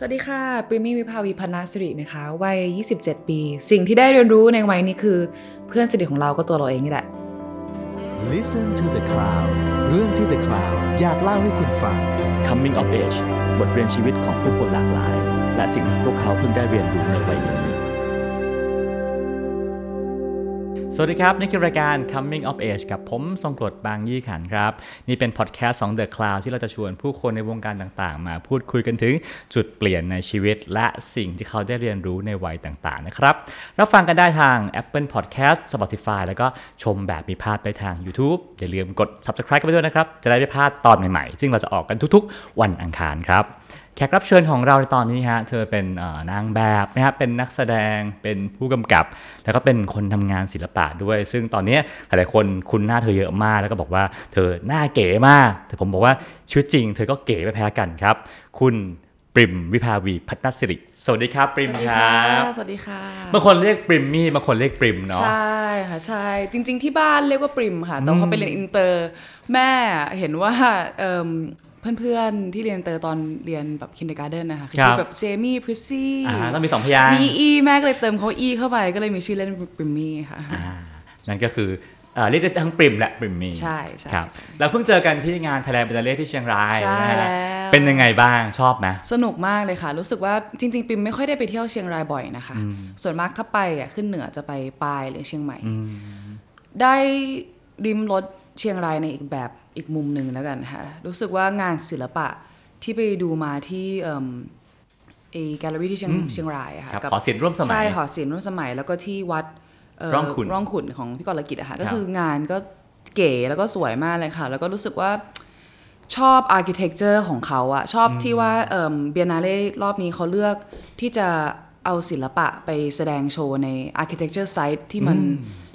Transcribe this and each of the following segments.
สวัสดีค่ะปริมมี่วิภาวีพันนาสิรินะคะวัย 27 ปี สิ่งที่ได้เรียนรู้ในวัยนี้คือ เพื่อนสนิทของเราก็ตัวเราเองนี่แหละ Listen to the Cloud เรื่องที่ The Cloud อยากเล่าให้คุณฟัง Coming of Age บทเรียนชีวิตของผู้คนหลากหลาย และสิ่งที่พวกเขาเพิ่งได้เรียนรู้ในวัยนี้ สวัสดีครับ นี่คือรายการ Coming of Age กับผมทรงกรดบางยี่ขันครับ นี่เป็นพอดแคสต์ของ The Cloud ที่เราจะชวนผู้คนในวงการต่างๆ มาพูดคุยกันถึงจุดเปลี่ยนในชีวิต และสิ่งที่เขาได้เรียนรู้ในวัยต่างๆ นะครับ รับฟังกันได้ทาง Apple Podcast Spotify แล้วก็ชมแบบมีภาพได้ทาง YouTube อย่าลืมกด Subscribe กันไปด้วยนะครับ จะได้ไม่พลาดตอนใหม่ๆ ซึ่งเราจะออกกันทุกๆ วันอังคารครับ แขกรับเชิญของเราในตอนนี้ฮะ เธอเป็นเอ่อนางแบบนะครับเป็นนักแสดง เป็นผู้กำกับ แล้วก็เป็นคนทำงานศิลปะด้วย ซึ่งตอนนี้หลายๆคนคุ้นหน้าเธอเยอะมาก แล้วก็บอกว่าเธอหน้าเก๋มาก แต่ผมบอกว่าชีวิตจริง เธอก็เก๋ไม่แพ้กันครับ คุณปริมวิพาวีร์ พัทธ์ณศิริ สวัสดีครับ ปริมสวัสดีค่ะครับ สวัสดีค่ะบางคนเรียกปริมมี่บางคนเรียกปริมเนาะ ใช่ค่ะใช่ จริง ๆ ที่บ้านเรียกว่าปริมค่ะแต่พอไปเรียนอินเตอร์ แม่เห็นว่า เอิ่มเพื่อนๆ ที่เรียนอินเตอร์ตอนเรียนแบบ kindergarten นะคะคือครับชื่อแบบเจมี่พริซซี่อ่าต้องมีสองพยางค์มีอีแม่ก็เลยเติมเขาอีเข้าไปก็เลยมีชื่อเล่นปริมมี่ค่ะอ่านั่นก็คือเอ่อเรียกได้ทั้งปริมและปริมมี่ใช่ใช่ครับใช่แล้วเพิ่งเจอกันที่งานไทยแลนด์เบลเล่ที่เชียงรายใช่นะฮะแล้วเป็นยังไงบ้างชอบไหมสนุกมากเลยค่ะ รู้สึกว่าจริง ๆ ปิมไม่ค่อยได้ไปเที่ยวเชียงรายบ่อยนะคะ ส่วนมากถ้าไปอะขึ้นเหนือจะไปปายหรือเชียงใหม่ ได้ริมรถ เชียงรายในอีกแบบอีกมุมหนึ่งแล้วกันค่ะรู้สึกว่างานศิลปะที่ไปดูมาที่เอ่มเอแกลเลอรี่ที่เชียงเชียงรายอะค่ะครับกัหอศิลป์ร่วมสมัยใช่หอศิลป์ร่วมสมัย แล้วก็ที่วัดร่องขุ่นร่องขุ่นของพี่กรกิจอะค่ะครับก็คืองานก็เก๋แล้วก็สวยมากเลยค่ะ แล้วก็รู้สึกว่าชอบ architecture ของเขาอะชอบที่ว่าเบียนาเล่รอบนี้เขาเลือกที่จะเอาศิลปะไปแสดงโชว์ใน Architecture Site ที่มัน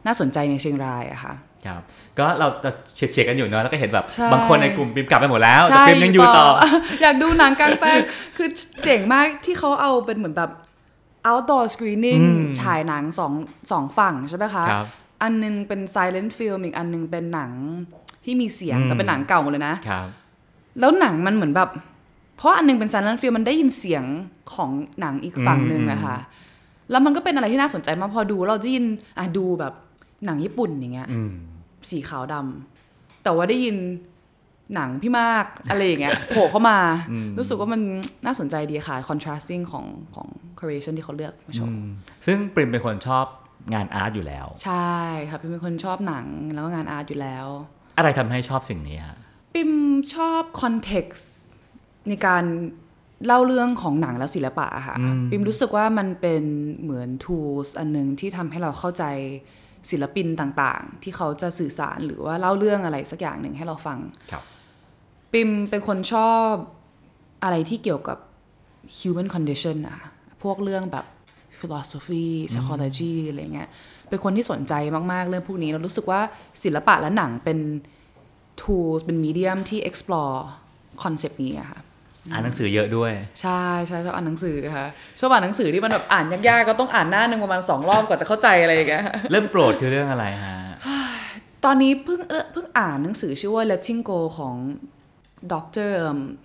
น่าสนใจในเชียงรายอะค่ะ ครับก็เราจะเฉียดๆกันอยู่เนอะแล้วก็เห็นแบบใช่บางคนในกลุ่มปริมกลับไปหมดแล้วแต่ใช่ปริมยังอยู่ต่อ อยากดูหนังกลางแปลงคือเจ๋งมากที่เขาเอาเป็นเหมือนแบบ outdoor screening ฉายหนังสองสองฝั่งใช่ไหมคะครับอันนึงเป็น silent film อีกอันนึงเป็นหนังที่มีเสียงแต่เป็นหนังเก่าหมดเลยนะครับแล้วหนังมันเหมือนแบบ เพราะอันนึงเป็น silent film มันได้ยินเสียงของหนังอีกฝั่งหนึ่งอะค่ะแล้วมันก็เป็นอะไรที่น่าสนใจมากพอดูเราได้ยินอะดูแบบหนังญี่ปุ่นอย่างเงี้ยอืม สีขาวดำแต่ว่าได้ยินหนังพี่มากอะไรอย่างเงี้ยโผล่เข้ามา รู้สึกว่ามันน่าสนใจดีค่ะ contrasting ของของ creation ที่เขาเลือกมาโชว์ซึ่งปริมเป็นคนชอบงานอาร์ตอยู่แล้ว ใช่ค่ะพี่เป็นคนชอบหนังแล้วก็งานอาร์ตอยู่แล้ว อะไรทำให้ชอบสิ่งนี้ฮะปิมชอบ context ในการเล่าเรื่องของหนังและศิลปะอะค่ะปิมรู้สึกว่ามันเป็นเหมือน tools อันหนึงที่ทำให้เราเข้าใจ ศิลปินต่างๆ ที่เขาจะสื่อสารหรือว่าเล่าเรื่องอะไรสักอย่างหนึ่งให้เราฟังครับปิมเป็นคนชอบอะไรที่เกี่ยวกับ human condition อะพวกเรื่องแบบ philosophy psychology อะไรเงี้ย เป็นคนที่สนใจมากๆ เรื่องพวกนี้เรารู้สึกว่าศิลปะและหนังเป็น tools เป็น medium ที่ explore concept นี้อะค่ะ อ่านหนังสือเยอะด้วย ใช่ใช่ชอบอ่านหนังสือค่ะชอบอ่านหนังสือที่มันแบบอ่านยากๆก็ต้องอ่านหน้าหนึ่งประมาณสองรอบกว่าจะเข้าใจอะไรอย่างเงี้ยเริ่มโปรดคือเรื่องอะไรฮะตอนนี้เพิ่งเอ่อเพิ่งอ่านหนังสือชื่อว่า Letting Go ของดร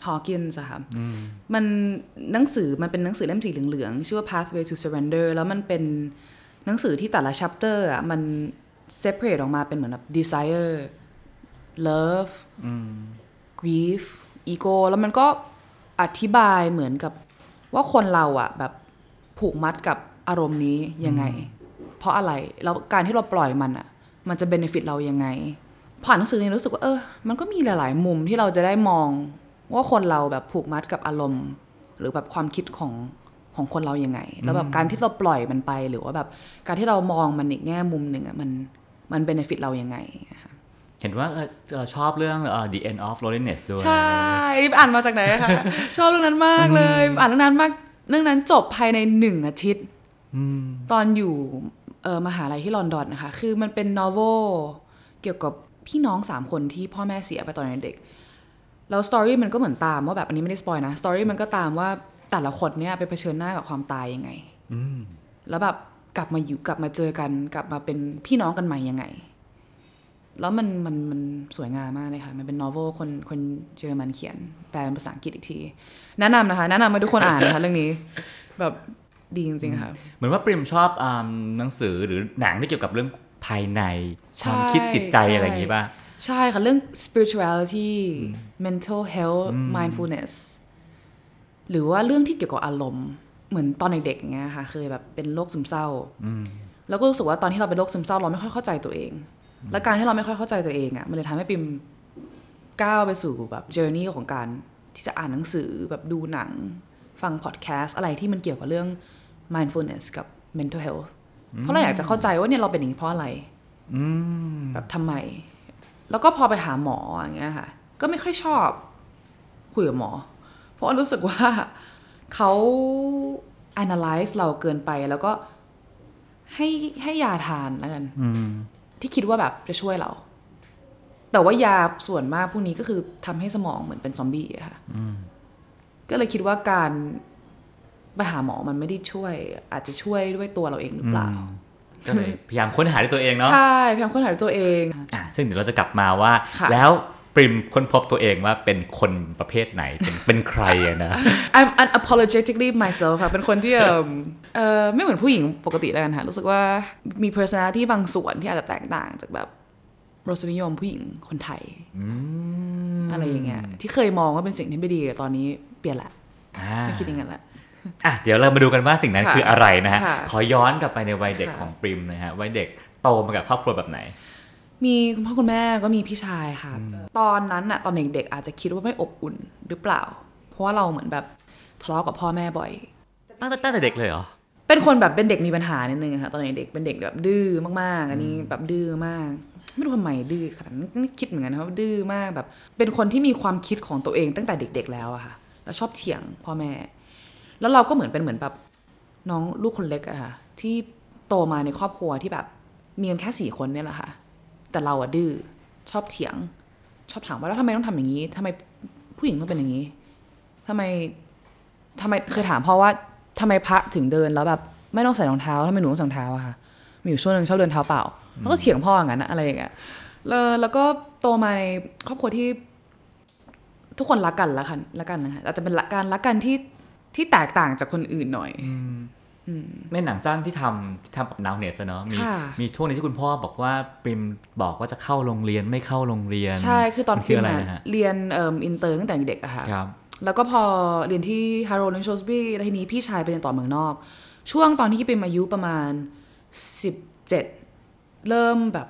ฮอว์กินส์อะค่ะมันหนังสือมันเป็นหนังสือเล่มสีเหลืองๆ ชื่อว่า Pathway to Surrender แล้วมันเป็นหนังสือที่แต่ละ chapter อะมัน separate ออกมาเป็นเหมือนแบบ desire love grief ego แล้วมันก็ อธิบายเหมือนกับว่าคนเราอะแบบผูกมัดกับอารมณ์นี้ยังไง เพราะอะไรแล้วการที่เราปล่อยมันอะมันจะเบนฟิตเรายังไง ผ่านหนังสือนี้รู้สึกว่าเออ มันก็มีหลาย ๆ มุมที่เราจะได้มอง ว่าคนเราแบบผูกมัดกับอารมณ์ หรือแบบความคิดของของคนเรายังไง แล้วแบบการที่เราปล่อยมันไป หรือว่าแบบการที่เรามองมันอีกแง่มุมหนึ่งอะมันมันเบนฟิตเรายังไงค่ะ เห็นว่าเอ่อเอ่อชอบเรื่องเอ่อ The End of Loneliness ด้วย ใช่นี่อ่านมาจากไหนอะคะ ชอบเรื่องนั้นมากเลย อ่านเรื่องนั้นมาก เรื่องนั้นจบภายในหนึ่งอาทิตย์ตอนอยู่เออมหาลัยที่ลอนดอนนะคะ คือมันเป็น novel เกี่ยวกับพี่น้องสามคนที่พ่อแม่เสียไปตอนเด็ก แล้ว story มันก็เหมือนตามว่าแบบอันนี้ไม่ได้ spoil นะ story มันก็ตามว่าแต่ละคนเนี่ยไปเผชิญหน้ากับความตายยังไงแล้วแบบกลับมาอยู่กลับมาเจอกัน กลับมาเป็นพี่น้องกันใหม่ยังไง แล้วมันมันมันสวยงามมากเลยค่ะ มันเป็นนอเวลคนคนเยอรมันเขียน แปลเป็นภาษาอังกฤษอีกที แนะนำนะคะ แนะนำให้ทุกคนอ่านนะคะเรื่องนี้แบบดีจริงๆค่ะเหมือนว่าปริมชอบอ่าหนังสือหรือหนังที่เกี่ยวกับเรื่องภายในใช่ความคิดจิตใจใช่อะไรอย่างนี้ป่ะ ใช่ค่ะ เรื่อง spirituality mental health mindfulness หรือว่าเรื่องที่เกี่ยวกับอารมณ์ เหมือนตอนเด็กๆอย่างเงี้ยค่ะ เคยแบบเป็นโรคซึมเศร้า แล้วก็รู้สึกว่าตอนที่เราเป็นโรคซึมเศร้าเราไม่ค่อยเข้าใจตัวเอง และการที่เราไม่ค่อยเข้าใจตัวเองอะมันเลยทำให้ปิมก้าวไปสู่แบบ journey ของการที่จะอ่านหนังสือแบบดูหนัง ฟังพอดแคสต์อะไรที่มันเกี่ยวกับเรื่อง mindfulness กับ mental health เพราะเราอยากจะเข้าใจว่าเนี่ยเราเป็นอย่างนี้เพราะอะไรแบบทำไม แล้วก็พอไปหาหมออย่างเงี้ยค่ะ ก็ไม่ค่อยชอบคุยกับหมอ เพราะว่ารู้สึกว่าเขา analyze เราเกินไปแล้วก็ให้ให้ยาทานแล้วกัน ที่คิดว่าแบบจะช่วยเรา แต่ว่ายาส่วนมากพวกนี้ก็คือทำให้สมองเหมือนเป็นซอมบี้อะค่ะก็เลยคิดว่าการไปหาหมอมันไม่ได้ช่วย อาจจะช่วยด้วยตัวเราเองหรือเปล่าก็เลยพยายามค้นหาด้วยตัวเองเนาะใช่พยายามค้นหาด้วยตัวเองอะซึ่งเดี๋ยวเราจะกลับมาว่าค่ะแล้วป ริมค้นพบตัวเองว่าเป็นคนประเภทไหนเป็นเป็นใครอะนะ I'm unapologetically myself ค่ะเป็นคนที่เอิ่มเออไม่เหมือนผู้หญิงปกติแล้วกันค่ะรู้สึกว่ามี personality บางส่วนที่อาจจะแตกต่างจากแบบรสนิยมผู้หญิงคนไทยอะไรอย่างเงี้ยที่เคยมองว่าเป็นสิ่งที่ไม่ดีแต่ตอนนี้เปลี่ยนละอ่าไม่คิดอย่างนั้นละอะเดี๋ยวเรามาดูกันว่าสิ่งนั้นค่ะคืออะไรนะฮะค่ะขอย้อนกลับไปในวัยเด็กค่ะของปริมนะฮะวัยเด็กโตมากับครอบครัวแบบไหน มีคุณพ่อคุณแม่ก็มีพี่ชายค่ะ ตอนนั้นอะตอนเด็กๆอาจจะคิดว่าไม่อบอุ่นหรือเปล่า เพราะว่าเราเหมือนแบบทะเลาะกับพ่อแม่บ่อย ตั้งแต่ตั้งแต่เด็กเลยเหรอ เป็นคนแบบเป็นเด็กมีปัญหานิดนึงอะค่ะตอนเด็กๆเป็นเด็กแบบดื้อมากๆ อันนี้แบบดื้อมาก ไม่รู้ทำไมดื้อขนาดนั้นคิดเหมือนกันนะว่าดื้อมากแบบ เป็นคนที่มีความคิดของตัวเองตั้งแต่เด็ก ๆ แล้วอะค่ะ แล้วชอบเถียงพ่อแม่ แล้วเราก็เหมือนเป็นเหมือนแบบน้องลูกคนเล็กอะค่ะที่โตมาในครอบครัวที่แบบมีกันแค่สี่คนเนี่ยแหละค่ะ แต่เราอะดื้อชอบเถียง ชอบถามว่าแล้วทำไมต้องทำอย่างนี้ทำไมผู้หญิงต้องเป็นอย่างนี้ทำไมทำไมเคยถามพ่อว่าทำไมพระถึงเดินแล้วแบบไม่ต้องใส่รองเท้าทำไมหนูต้องใส่รองเท้าอะค่ะมีอยู่ช่วงหนึ่งชอบเดินเท้าเปล่าแล้วก็เถียงพ่ออย่างนั้นอะอะไรอย่างเงี้ยแล้วแล้วก็โตมาในครอบครัวที่ ทุกคนรักกันละกันละกันนะคะอาจจะเป็นละการรักกันที่ที่แตกต่างจากคนอื่นหน่อย ในหนังสั้นที่ทำที่ทำกับ Nowness เนาะมีค่ะมีช่วงหนึงที่คุณพ่อบอกว่าปริมบอกว่าจะเข้าโรงเรียนไม่เข้าโรงเรียน ใช่คือตอนมัฟิล์มอะไรอะนะฮะเรียนเอ่ออินเตอร์ตั้งแต่เด็กอะค่ะครับแล้วก็พอเรียนที่ฮาร์โร d และโชสบีแล้วทีนี้พี่ชายไปเรียนต่อเมืองนอก ช่วงตอนที่เป็นอายุประมาณ 17 เริ่มแบบ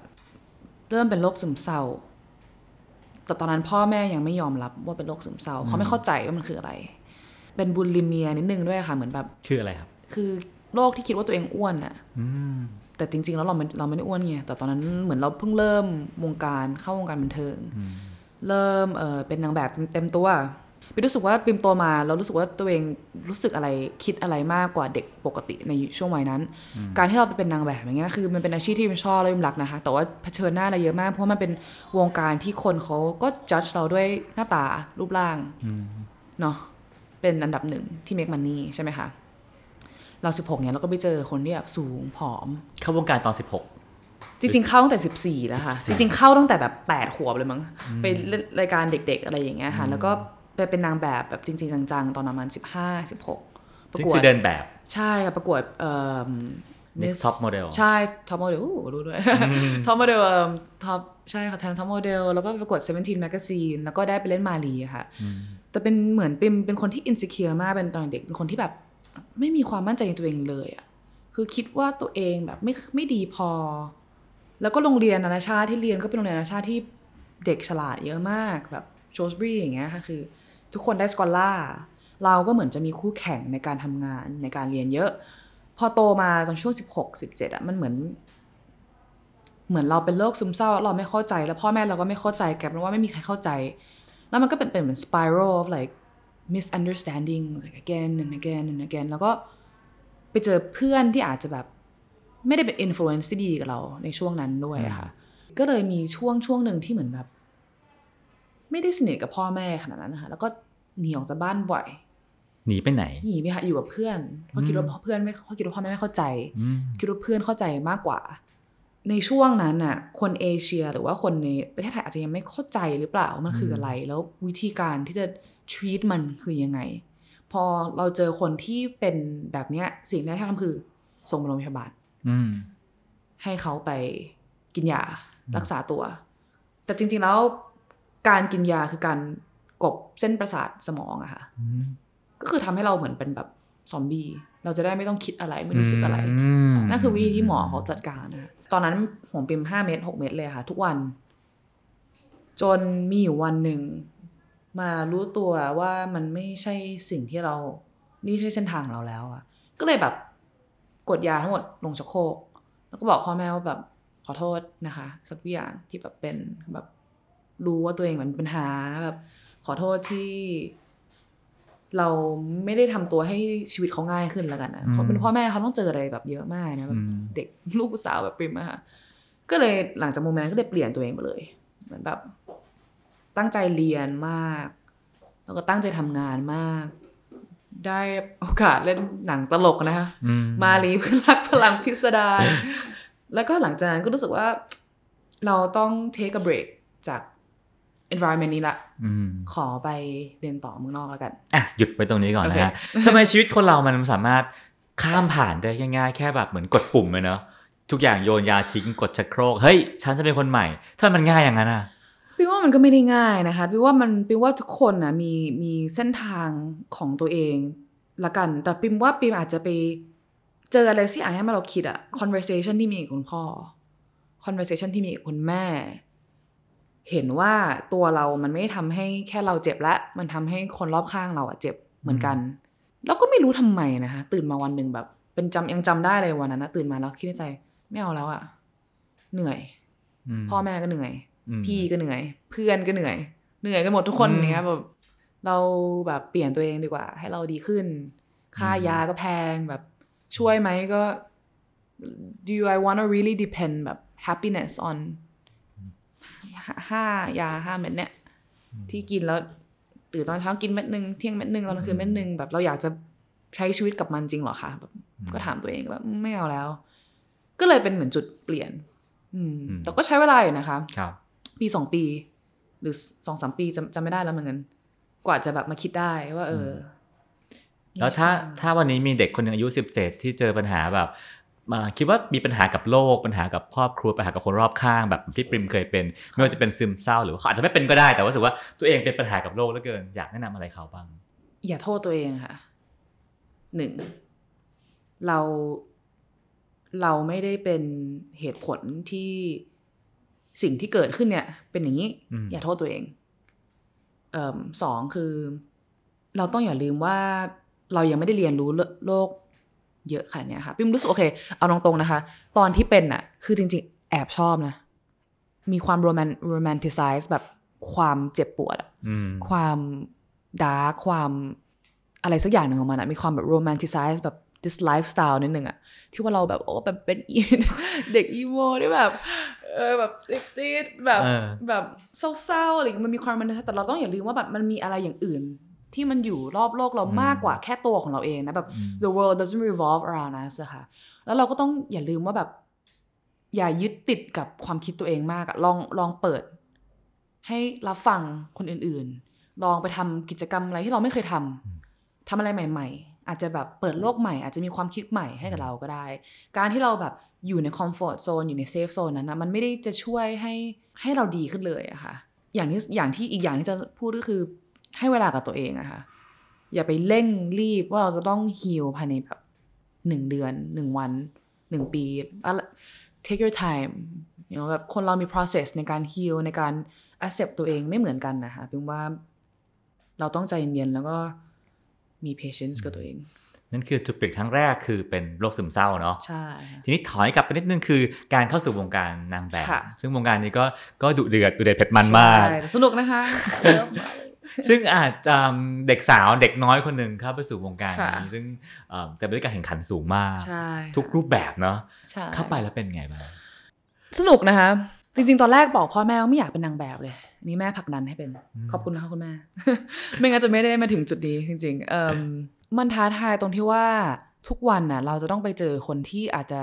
เริ่มเป็นโรคซึมเศร้าแต่ตอนนั้นพ่อแม่ยังไม่ยอมรับว่าเป็นโรคซึมเศร้าเขาไม่เข้าใจว่ามันคืออะไร เป็นบุลลิเมียนิดนึงด้วยค่ะเหมือนแบบชื่ออะไรครับ คือโรคที่คิดว่าตัวเองอ้วนอะแต่จริง ๆ แล้วเราไม่เราไม่ได้อ้วนไงแต่ตอนนั้นเหมือนเราเพิ่งเริ่มวงการเข้าวงการบันเทิง เริ่มเออเป็นนางแบบเต็มตัวปิมรู้สึกว่าปิมโตมาเรารู้สึกว่าตัวเองรู้สึกอะไรคิดอะไรมากกว่าเด็กปกติในช่วงวัยนั้น การที่เราไปเป็นนางแบบอย่างเงี้ยคือมันเป็นอาชีพที่ปิมชอบและปิมรักนะคะ แต่ว่าเผชิญหน้าอะไรเยอะมากเพราะมันเป็นวงการที่คนเขาก็จัดเราด้วยหน้าตารูปร่างเนาะเป็นอันดับหนึ่งที่ make money ใช่ไหมคะ เราสิบหกเนี่ยเราก็ไปเจอคนที่แบบสูงผอม เข้าวงการตอนจริง ๆ เข้าตั้งแต่สิบสี่แล้วค่ะ จริง ๆ เข้าตั้งแต่แบบแปดขวบเลยมั้งไปเล่นรายการเด็ก ๆ อะไรอย่างเงี้ยค่ะ แล้วก็ไปเป็นนางแบบแบบจริง ๆ จังๆ ตอนประมาณสิบห้าสิบหก16 นี่คือประกวดเดินแบบ ใช่ค่ะประกวดเอ่อ Next Top Model ใช่ Top Model รู้ด้วย Top Model Top ใช่ค่ะ Thai Top Model แล้วก็ไปประกวด 17 Magazine แล้วก็ได้ไปเล่นมาลีอะค่ะ แต่เป็นเหมือนเป็นเป็นคนที่ insecure มากเป็นตอนเด็กเป็นคนที่แบบ ไม่มีความมั่นใจในตัวเองเลยอะคือคิดว่าตัวเองแบบไม่ไม่ดีพอ แล้วก็โรงเรียนนานาชาติที่เรียนก็เป็นโรงเรียนนานาชาติที่เด็กฉลาดเยอะมากแบบโจสบรีอย่างเงี้ยค่ะคือ ทุกคนได้สกอลล่าเราก็เหมือนจะมีคู่แข่งในการทำงานในการเรียนเยอะ พอโตมาตอนช่วงสิบหกสิบเจ็ดอะมันเหมือน เหมือนเราเป็นโรคซึมเศร้า เราไม่เข้าใจ แล้วพ่อแม่เราก็ไม่เข้าใจแกลายเป็นว่าไม่มีใครเข้าใจ แล้วมันก็เป็นเป็นเหมือน spiral of like misunderstanding like again and again and again แล้วก็ไปเจอเพื่อนที่อาจจะแบบ ไม่ได้เป็น influence ที่ดีกับเราในช่วงนั้นด้วยอะค่ะ ก็เลยมีช่วงช่วงหนึ่งที่เหมือนแบบ ไม่ได้สนิทกับพ่อแม่ขนาดนั้นนะคะแล้วก็หนีออกจากบ้านบ่อยหนีไปไหนหนีไปหาอยู่กับเพื่อนเพราะคิดว่าเพื่อนไม่เขาคิดว่าพ่อแม่ไม่เข้าใจ คิดว่าเพื่อนเข้าใจมากกว่า ในช่วงนั้นน่ะ คนเอเชียหรือว่าคนในประเทศไทยอาจจะยังไม่เข้าใจหรือเปล่าว่ามันคืออะไร แล้ววิธีการที่จะ treat มันคือยังไง พอเราเจอคนที่เป็นแบบเนี้ย สิ่งแรกที่ทำคือ ส่งโรงพยาบาลอืมให้เขาไปกินยารักษาตัว แต่จริง ๆแล้วการกินยาคือการกบเส้นประสาทสมองอะค่ะก็คือทำให้เราเหมือนเป็นแบบซอมบี้ เราจะได้ไม่ต้องคิดอะไรไม่รู้สึกอะไรมนั่นคือวิธีที่หมอเขาจัดการนะตอนนั้นผมปิมห้าเม็ดหกเม็ดเลยค่ะ ทุกวัน จนมีอยู่วันหนึ่ง มารู้ตัวว่ามันไม่ใช่สิ่งที่เรา นี่ไม่ใช่เส้นทางของเราแล้วอะก็เลยแบบกดยาทั้งหมดลงชักโครกแล้วก็บอกพ่อแม่ว่าแบบขอโทษนะคะสักอย่างที่แบบเป็นแบบรู้ว่าตัวเองมันมีปัญหาแบบ ขอโทษที่ เราไม่ได้ทำตัวให้ชีวิตเขาง่ายขึ้นแล้วกันนะเขาเป็นพ่อแม่เขาต้องเจออะไรแบบเยอะมากนะแบบอืมเด็กลูกสาวแบบปริมอะค่ะก็เลยหลังจากโมเมนต์นั้นก็เลยเปลี่ยนตัวเองไปเลย เหมือนแบบ ตั้งใจเรียนมาก แล้วก็ตั้งใจทำงานมาก ได้โอกาสเล่นหนังตลกนะคะอืมมาลีเพื่อนรักพลังพิสดารแล้วก็หลังจากนั้นก็รู้สึกว่าเราต้อง take a break จาก environment นี้ละอืมขอไปเรียนต่อเมืองนอกแล้วกัน อะ หยุดไปตรงนี้ก่อนโอนะเคฮะทำไมชีวิตคนเรามันสามารถข้ามผ่านได้ง่ายๆ แค่แบบเหมือนกดปุ่มเลยเนอะทุกอย่างโยนยาทิ้งกดชักโครก เฮ้ย ฉันจะเป็นคนใหม่ ถ้ามันง่ายอย่างนั้นอะ พี่ว่ามันก็ไม่ได้ง่ายนะคะพี่ว่ามันพี่ว่าทุกคนนะมีมีเส้นทางของตัวเองละกัน แต่ปิมว่าปิมอาจจะไปเจออะไรที่อ่านให้มาเราคิดอะ conversation ที่มีกับคุณพ่อ conversation ที่มีกับคุณแม่ เห็นว่าตัวเรามันไม่ได้ทำให้แค่เราเจ็บละ มันทำให้คนรอบข้างเราอะเจ็บเหมือนกัน แล้วก็ไม่รู้ทำไมนะคะ ตื่นมาวันหนึ่งแบบ เป็นจำยังจำได้เลยวันนั้นนะตื่นมาแล้วคิดในใจ ไม่เอาแล้วอะเหนื่อยอืมพ่อแม่ก็เหนื่อยอืม พี่ก็เหนื่อย เพื่อนก็เหนื่อย เหนื่อยกันหมดทุกคนอืมเนี้ยแบบเราแบบเปลี่ยนตัวเองดีกว่า ให้เราดีขึ้น ค่ายาก็แพงแบบช่วยไหมก็ do I wanna really depend แบบ happiness on ห้าห้ายาห้าเม็ดเนี่ยที่กินแล้วตื่นตอนเช้ากินเม็ดหนึ่งเที่ยงเม็ดหนึ่งตอนกลางคืนเม็ดหนึ่งแบบเราอยากจะใช้ชีวิตกับมันจริงเหรอคะแบบก็ถามตัวเองแบบไม่เอาแล้ว ก็เลยเป็นเหมือนจุดเปลี่ยน อืมอืมแต่ก็ใช้เวลาอยู่นะคะ ครับ ปีสองปี หรือสองสามปีจำจำไม่ได้แล้วเหมือนกันกว่าจะแบบมาคิดได้ว่า เอออแล้วถ้านี่ใช่ถ้าวันนี้มีเด็กคนหนึ่งอายุ17ที่เจอปัญหาแบบมาคิดว่ามีปัญหากับโลกปัญหากับครอบครัวปัญหากับคนรอบข้างแบบที่ปริมเคยเป็นไม่ว่าจะเป็นซึมเศร้าหรือว่าเขาอาจจะไม่เป็นก็ได้แต่ว่ารู้สึกว่าตัวเองเป็นปัญหากับโลกเหลือเกินอยากแนะนำอะไรเขาบ้าง อย่าโทษตัวเองค่ะหนึ่งเราเราไม่ได้เป็นเหตุผลที่ สิ่งที่เกิดขึ้นเนี่ย เป็นอย่างนี้อืมอย่าโทษตัวเองเอ่อสองคือ เราต้องอย่าลืมว่า เรายังไม่ได้เรียนรู้โลโลกเยอะขนาดเนี้ยค่ะพิมรู้สึกโอเค เอาตรงๆนะคะ ตอนที่เป็นอะคือจริง ๆ แอบชอบนะ มีความ roman- romanticize แบบความเจ็บปวดอะอืมความ dark ความอะไรสักอย่างหนึ่งของมันอะมีความแบบ romanticize แบบ this lifestyle นิดนึงอะที่ว่าเราแบบโอ้แบบเป็นอีเด็ก emo ที่แบบเออแบบติดๆแบบเออแบบเศร้าๆอะไรอย่างเงี้ยมันมีความมันแต่เราต้องอย่าลืมว่าแบบมันมีอะไรอย่างอื่น ที่มันอยู่รอบโลกเรามากกว่าแค่ตัวของเราเองนะแบบ the world doesn't revolve around us อะค่ะแล้วเราก็ต้องอย่าลืมว่าแบบ อย่ายึดติดกับความคิดตัวเองมากอะลองลองเปิด ให้รับฟังคนอื่นๆ ลองไปทำกิจกรรมอะไรที่เราไม่เคยทำทำอะไรใหม่ ๆ อาจจะแบบเปิดโลกใหม่ อาจจะมีความคิดใหม่ให้กับเราก็ได้ การที่เราแบบอยู่ในคอมฟอร์ z โซนอยู่ในเซฟโซนนั้นนะมันไม่ได้จะช่วยให้ให้เราดีขึ้นเลยอะค่ะ อย่างที่อย่างที่อีกอย่างที่จะพูดก็คือให้เวลากับตัวเองอะค่ะ อย่าไปเร่งรีบว่าเราจะต้องฮีลภายในแบบหนึ่งเดือนหนึ่งวันหนึ่งปีอะไร take your time you know แบบคนเรามี process ในการ heal ในการ accept ตัวเองไม่เหมือนกันนะคะเพียงว่าเราต้องใจเย็นๆแล้วก็ มี patience กับตัวเอง นั่นคือจุดเปลี่ยนครั้งแรกคือเป็นโรคซึมเศร้าเนาะใช่ค่ะทีนี้ถอยกลับไปนิดนึงคือการเข้าสู่วงการนางแบบค่ะซึ่งวงการนี้ก็ก็ดุเดือดดุเดือดเผ็ดมันมากใช่แต่สนุกนะคะเลิฟมากเลยซึ่งอาจจะเด็กสาวเด็กน้อยคนหนึ่งเข้าไปสู่วงการค่ะนี้ซึ่งเอ่อแต่ด้วยการแข่งขันสูงมากใช่ค่ะทุกรูปแบบเนาะใช่เข้าไปแล้วเป็นไงบ้างสนุกนะคะ จริง ๆ ตอนแรกบอกพ่อแม่ว่าไม่อยากเป็นนางแบบเลยอั นนี่แม่ผลักดันให้เป็น ขอบคุณนะคะคุณแม่ ไม่งั้นจะไม่ได้มาถึงจุดนี้จริงๆเอิ่มมันท้าทายตรงที่ว่าทุกวันน่ะ เราจะต้องไปเจอคนที่อาจจะ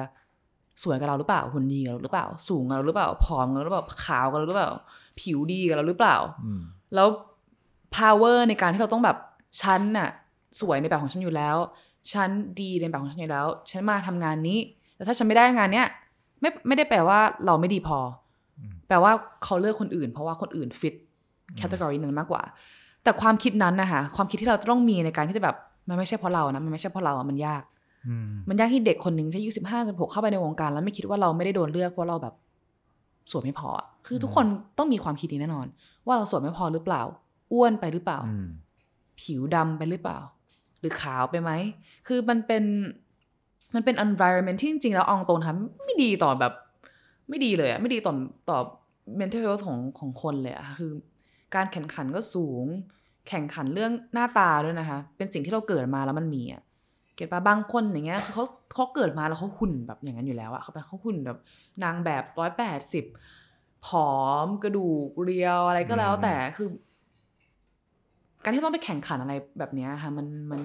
สวยกับเราหรือเปล่าหุ่นดีกับเราหรือเปล่า สูงกับเราหรือเปล่าผอมกับเราหรือเปล่าขาวกับเราหรือเปล่า ผิวดีกับเราหรือเปล่าอืมแล้ว power ในการที่เราต้องแบบฉันน่ะ สวยในแบบของฉันอยู่แล้วฉันดีในแบบของฉันอยู่แล้ว ฉันมาทำงานนี้แต่ถ้าฉันไม่ได้งานเนี้ยไม่ไม่ได้แปลว่าเราไม่ดีพออ แปลว่าเขาเลือกคนอื่น เพราะว่าคนอื่นฟิตแคตตากรีนั้นมากกว่า แต่ความคิดนั้นนะคะความคิดที่เราจะต้องมีในการที่จะแบบมันไม่ใช่เพราะเรานะมันไม่ใช่เพราะเราอะมันยากอืมมันยากที่เด็กคนหนึ่งที่อายุสิบห้าสิบหกเข้าไปในวงการ แล้วไม่คิดว่าเราไม่ได้โดนเลือกเพราะเราแบบสวยไม่พออะคือทุกคนต้องมีความคิดนี้แน่นอน ว่าเราสวยไม่พอหรือเปล่า อ้วนไปหรือเปล่าอืมผิวดำไปหรือเปล่า หรือขาวไปไหม คือมันเป็นมันเป็น environment ที่จริงๆแล้วเอองตรงทำไม่ดีต่อแบบ ไม่ดีเลยอะไม่ดีต่อต่อ mental health ของของคนเลยอะคือ การแข่งขันก็สูง แข่งขันเรื่องหน้าตาด้วยนะคะ เป็นสิ่งที่เราเกิดมาแล้วมันมีอะเก็ตปะบางคนอย่างเงี้ยคือเขาเขาเกิดมาแล้วเขาหุ่นแบบอย่างนั้นอยู่แล้วอะเขาเป็นเขาหุ่นแบบนางแบบร้อยแปดสิบผอมกระดูกเรียวอะไรก็แล้วอืมแต่คือ การที่ต้องไปแข่งขันอะไรแบบเนี้ยค่ะ มันมัน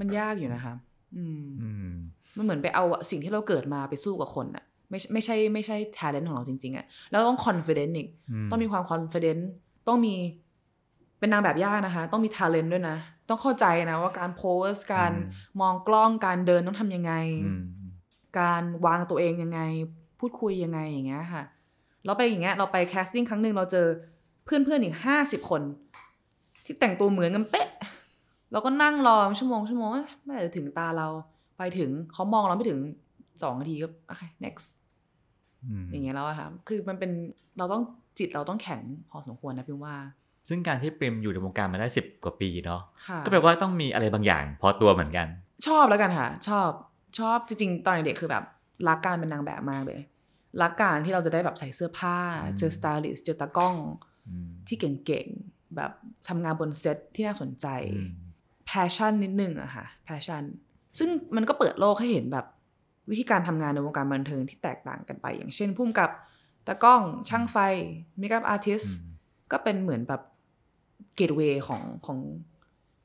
มันยากอยู่นะคะ อืมอืมมันเหมือนไปเอาสิ่งที่เราเกิดมาไปสู้กับคนอะ ไม่ใช่ไม่ใช่ไม่ใช่ talent ของเราจริง ๆอะแล้วต้อง confident อีกอืมต้องมีความ confident ต้องมีเป็นนางแบบยากนะคะ ต้องมี talent ด้วยนะ ต้องเข้าใจนะว่าการ pose การมองกล้องการเดินต้องทำยังไงอืมการวางตัวเองยังไง พูดคุยยังไงอย่างเงี้ยค่ะเราไปอย่างเงี้ยเราไป casting ครั้งหนึ่งเราเจอเพื่อนเพื่อนๆอีกห้าสิบคน ที่แต่งตัวเหมือนกันเป๊ะเราก็นั่งรอชั่วโมงชั่วโมงเอ้ยเมื่อไหร่จะถึงตาเราไปถึงเขามองเราไม่ถึงสองนาทีก็โอเค next อืมอย่างเงี้ยแล้วอะค่ะคือมันเป็นเราต้องจิตเราต้องแข็งพอสมควรนะพี่ว่า ซึ่งการที่ปริมอยู่ในวงการมาได้สิบกว่าปีเนาะค่ะก็แปลว่าต้องมีอะไรบางอย่าง พอตัวเหมือนกัน ชอบแล้วกันค่ะ ชอบชอบจริงๆ ตอนเด็กคือแบบรักการเป็นนางแบบมากเลยรักการที่เราจะได้แบบใส่เสื้อผ้า เจอสไตลิสต์เจอตากล้องอืมที่เก่งๆ แบบทำงานบนเซตที่น่าสนใจอืม passion นิดนึงอะค่ะ passion ซึ่งมันก็เปิดโลกให้เห็นแบบ วิธีการทำงานในวงการบันเทิงที่แตกต่างกันไป อย่างเช่นผู้กำกับตากล้องช่างไฟ makeup artist อืมก็เป็นเหมือนแบบ gateway ของของ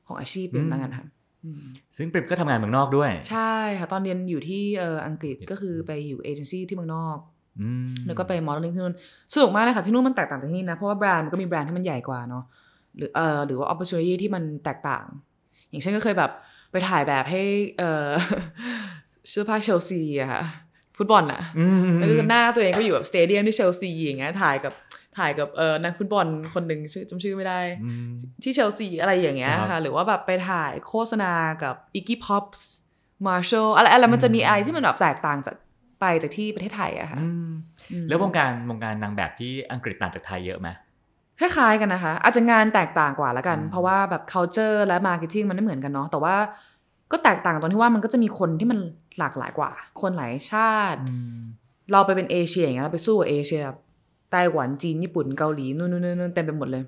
ของอาชีพเป็นแล้วกันค่ะอืมซึ่งปริมก็ทำงานเมืองนอกด้วย ใช่ค่ะตอนเรียนอยู่ที่เอ่ออังกฤษก็คือไปอยู่เอเจนซี่ที่เมืองนอกอืมแล้วก็ไปมอดลิ่งที่นู่นสนุกมากเลยค่ะที่นู่นมันแตกต่างจากที่นี่นะ เพราะว่าแบรนด์มันก็มีแบรนด์ที่มันใหญ่กว่าเนาะหรือเอ่อหรือว่า opportunity ที่มันแตกต่าง อย่างเช่นก็เคยแบบไปถ่ายแบบให้เอ่อ เสื้อผ้าเชลซีอะค่ะฟุตบอลอะอืมแล้วก็หน้าตัวเองก็อยู่แบบสเตเดียมที่เชลซีอย่างเงี้ยถ่ายกับถ่ายกับเอ่อนักฟุตบอลคนหนึ่งชื่อจำชื่อไม่ได้อืมที่เชลซีอะไรอย่างเงี้ยครัค่ะบหรือว่าแบบไปถ่ายโฆษณากับ Iggy Pop Marshall อะไรอะไรมันจะมีอะไรที่มันแบบแตกต่างจากไปจากที่ประเทศไทยอะค่ะอืมอืมแล้ววงการวงการนางแบบที่อังกฤษต่างจากไทยเยอะไหมคล้ายๆกันนะคะ อาจจะงานแตกต่างกว่าละกันอืมเพราะว่าแบบ culture และ marketing มันไม่เหมือนกันเนาะแต่ว่าก็แตกต่างตรงที่ว่ามันก็จะมีคนที่มัน หลากหลายกว่า คนหลายชาติ เราไปเป็นเอเชียอย่างเงี้ยเราไปสู้กับเอเชียไต้หวันจีนญี่ปุ่นเกาหลีนู่นนู่นนู่นเต็มไปหมดเลย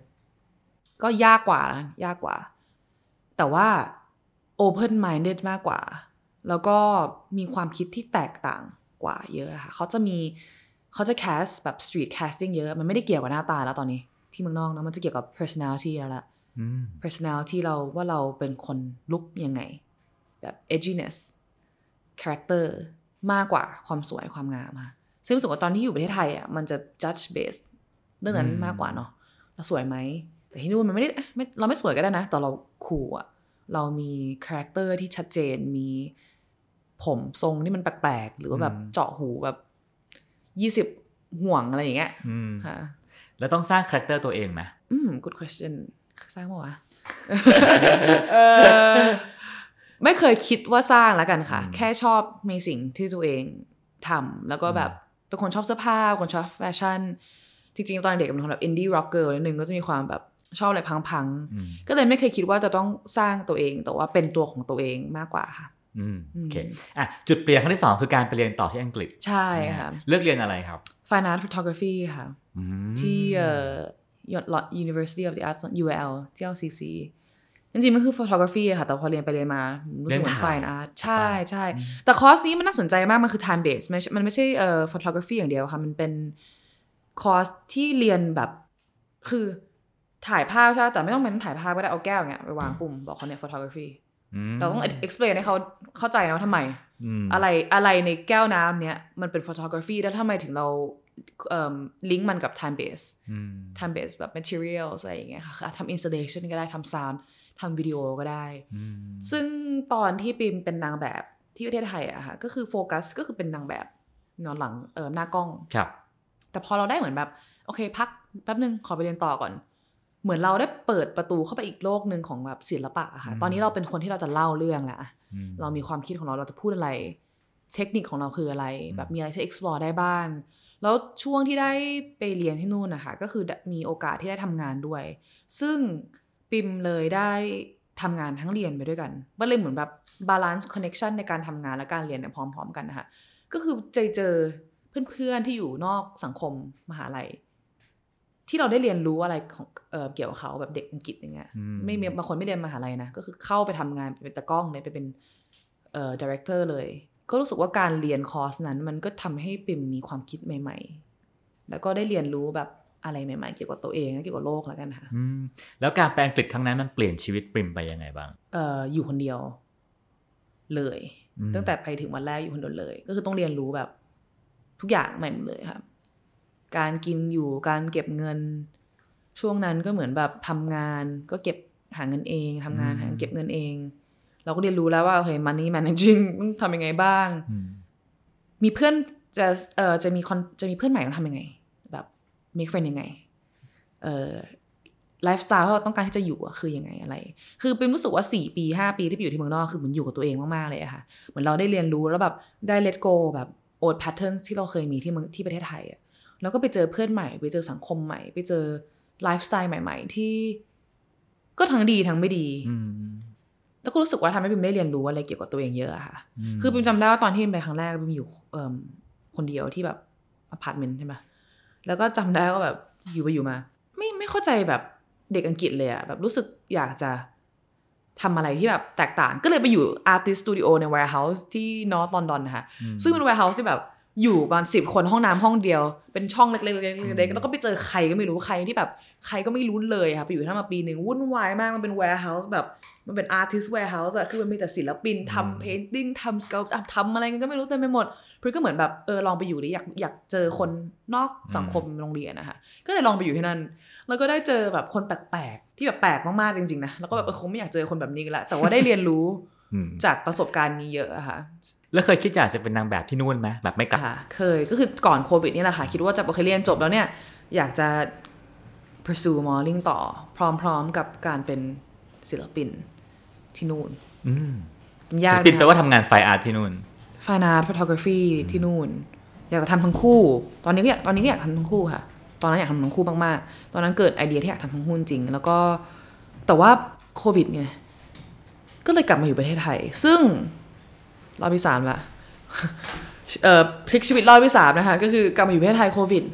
ก็ยากกว่านะยากกว่า แต่ว่า open minded มากกว่า แล้วก็มีความคิดที่แตกต่างกว่าเยอะค่ะเขาจะมีเขาจะ cast แบบ street casting เยอะ มันไม่ได้เกี่ยวกับหน้าตาแล้วตอนนี้ที่เมืองนอกนะมันจะเกี่ยวกับ personality แล้วล่ะอืม personality เราว่าเราเป็นคนลุกยังไง แบบ edginess character มากกว่าความสวยความงามค่ะซึ่งรู้สึกว่าตอนที่อยู่ประเทศไทยอะมันจะ judge based เรื่องนั้นอืมมากกว่าเนาะเราสวยไหมแต่ที่นู่นมันไม่ได้ไม่เราไม่สวยก็ได้นะ แต่เราcool อะเรามี character ที่ชัดเจนมีผมทรงที่มันแปลกๆ หรือว่าแบบเจาะหูแบบยี่สิบห่วงอะไรอย่างเงี้ยอืมค่ะแล้วต้องสร้างคาแรคเตอร์ตัวเองไหมอืม good question สร้างปะวะเออ ไม่เคยคิดว่าสร้างแล้วกันค่ะ แค่ชอบในสิ่งที่ตัวเองทำแล้วก็แบบเป็นคนชอบเสื้อผ้าเป็นคนชอบแฟชั่น จริงๆ ตอนเด็กเป็นคนแบบ indie rocker นิดนึงก็จะมีความแบบชอบอะไรพังอืมๆก็เลยไม่เคยคิดว่าจะต้องสร้างตัวเอง แต่ว่าเป็นตัวของตัวเองมากกว่าค่ะอืมโอเคอะจุดเปลี่ยนครั้งที่สองคือการไปเรียนต่อที่อังกฤษ ใช่ค่ะ เลือกเรียนอะไรครับ Fine Art Photography ค่ะอืมที่เอ่อ University of the Arts UL ที่ LCC จริงๆมันคือ photography อะค่ะ แต่พอเรียนไปเรียนมา รู้สึกเหมือน fine art ใช่ใช่แต่คอร์สนี้มันน่าสนใจมาก มันคือ time based ไม่ใช่มันไม่ใช่เอ่อ photography อย่างเดียวค่ะ มันเป็นคอร์สที่เรียนแบบคือถ่ายภาพใช่ไหมแต่ไม่ต้องเป็นถ่ายภาพก็ได้เอาแก้วอย่างเงี้ยไปวางปุ่มบอกเขาเนี่ย photography อืมเราต้อง explain ให้เขาเข้าใจนะว่าทำไมอืมอะไรอะไรในแก้วน้ำเนี้ยมันเป็น photography แล้วทำไมถึงเราเอ่อลิงก์มันกับ time base อืม time base แบบ materials อะไรอย่างเงี้ยค่ะทำ installation ก็ได้ทำ sound ทำวิดีโอก็ได้อืมซึ่งตอนที่ปิมเป็นนางแบบที่ประเทศไทยอะค่ะก็คือโฟกัสก็คือเป็นนางแบบนอนหลังเออหน้ากล้องครับ แต่พอเราได้เหมือนแบบ โอเค พักแป๊บนึงขอไปเรียนต่อก่อน เหมือนเราได้เปิดประตูเข้าไปอีกโลกหนึ่งของแบบศิลปะอะค่ะอืมตอนนี้เราเป็นคนที่เราจะเล่าเรื่องแล้วอะอืมเรามีความคิดของเราเราจะพูดอะไร เทคนิคของเราคืออะไร แบบมีอะไรที่ explore ได้บ้าง แล้วช่วงที่ได้ไปเรียนที่นู่นนะคะก็คือมีโอกาสที่ได้ทำงานด้วย ซึ่ง ปิมเลยได้ทำงานทั้งเรียนไปด้วยกันมันเลยเหมือนแบบ balance connection ในการทำงานและการเรียนเนี่ยพร้อม ๆ กันนะคะก็คือเจอเจอเพื่อนๆที่อยู่นอกสังคมมหาลัย ที่เราได้เรียนรู้อะไรของเอ่อเกี่ยวกับเขาแบบเด็กอังกฤษอย่างเงี้ยอืมไม่มีบางคนไม่เรียนมหาลัยนะ ก็คือเข้าไปทำงานเป็นตากล้องเลยไปเป็นเอ่อ director เลย ก็รู้สึกว่าการเรียนคอร์สนั้น มันก็ทำให้ปริมมีความคิดใหม่ ๆ แล้วก็ได้เรียนรู้แบบ อะไรใหม่ๆเกี่ยวกับตัวเองและเกี่ยวกับโลกแล้วกันค่ะอืมแล้วการแปลอังกฤษครั้งนั้นมันเปลี่ยนชีวิตปริมไปยังไงบ้างเอ่ออยู่คนเดียว เลยอืมตั้งแต่ไปถึงวันแรกอยู่คนเดียวเลย ก็คือต้องเรียนรู้แบบ ทุกอย่างใหม่หมดเลยครับการกินอยู่การเก็บเงิน ช่วงนั้นก็เหมือนแบบทำงาน ก็เก็บหาเงินเองทำงานหาเก็บเงินเอง เราก็เรียนรู้แล้วว่าโอเค money managing ต้องทำยังไงบ้างอืมมีเพื่อนจะเอ่อจะมีคอนจะมีเพื่อนใหม่ต้องทำยังไงแบบ make friend ยังไง เอ่อไลฟ์สไตล์ที่เราต้องการที่จะอยู่อะคือยังไงอะไร คือปริมรู้สึกว่าสี่ปีห้าปีที่ไปอยู่ที่เมืองนอกคือเหมือนอยู่กับตัวเองมาก ๆ เลยอะค่ะเหมือนเราได้เรียนรู้แล้วแบบได้ let go แบบ old patterns ที่เราเคยมีที่เมืองที่ประเทศไทยอะแล้วก็ไปเจอเพื่อนใหม่ ไปเจอสังคมใหม่ ไปเจอไลฟ์สไตล์ใหม่ ๆ ที่ ก็ทั้งดีทั้งไม่ดีอืมแล้วก็รู้สึกว่าทำให้ปริมได้เรียนรู้อะไรเกี่ยวกับตัวเองเยอะอะค่ะคือปริมจำได้ว่าตอนที่ปริมไปครั้งแรกปริมอยู่เอ่มคนเดียวที่แบบอพาร์ตเมนต์ใช่ไหม แล้วก็จำได้ว่าแบบอยู่ไปอยู่มา ไม่ไม่เข้าใจแบบเด็กอังกฤษเลยอะแบบรู้สึกอยากจะทำอะไรที่แบบแตกต่าง ก็เลยไปอยู่ artist studio ใน warehouse ที่ North London นะคะอืมซึ่งเป็น warehouse ที่แบบอยู่ประมาณสิบคนห้องน้ำห้องเดียว เป็นช่องเล็กๆๆๆๆแล้วก็ไปเจอใครก็ไม่รู้ใครที่แบบใครก็ไม่รู้เลยค่ะไปอยู่ที่นั่นมาปีหนึ่งวุ่นวายมากมันเป็น warehouse แบบมันเป็น artist warehouse อะคือมันมีแต่ศิลปินทำ painting ทำ sculpture ทำอะไรกันก็ไม่รู้เต็มไปหมดเพื่อนก็เหมือนแบบเออลองไปอยู่ดิอยากอยากเจอคนนอกสังคมโรงเรียนนะคะก็เลยลองไปอยู่ที่นั่น แล้วก็ได้เจอแบบคนแปลกๆที่แบบแปลกมากๆจริงๆนะแล้วก็แบบเออคงไม่อยากเจอคนแบบนี้กันละแต่ว่าได้เรียนรู้อืมจากประสบการณ์นี้เยอะอะค่ะแล้วเคยคิดอยากจะเป็นนางแบบที่นู่นไหมแบบไม่กลับค่ะเคยก็คือก่อนโควิดนี่แหละค่ะคิดว่าจะโอเคเรียนจบแล้วเนี่ยอยากจะ pursue modeling ต่อ พร้อมๆกับการเป็นศิลปินที่นู่นอืมยาศิกลปินแปลว่าทำงานไฟอาร์ตที่นู่น ฟานาร์ตฟ photography ที่นู่น อยากจะทำทั้งคู่ ตอนนี้ก็อยากตอนนี้ก็อยากทำทั้งคู่ค่ะ ตอนนั้นอยากทำทั้งคู่มากๆ ตอนนั้นเกิดไอเดียที่อยากทำทั้งคู่จริง แล้วก็แต่ว่าโควิดไงก็เลยกลับมาอยู่ประเทศไทย ซึ่งรอบที่สามละเอ่อพลิกชีวิตรอบที่สามนะคะ ก็คือกลับมาอยู่ประเทศไทยโควิด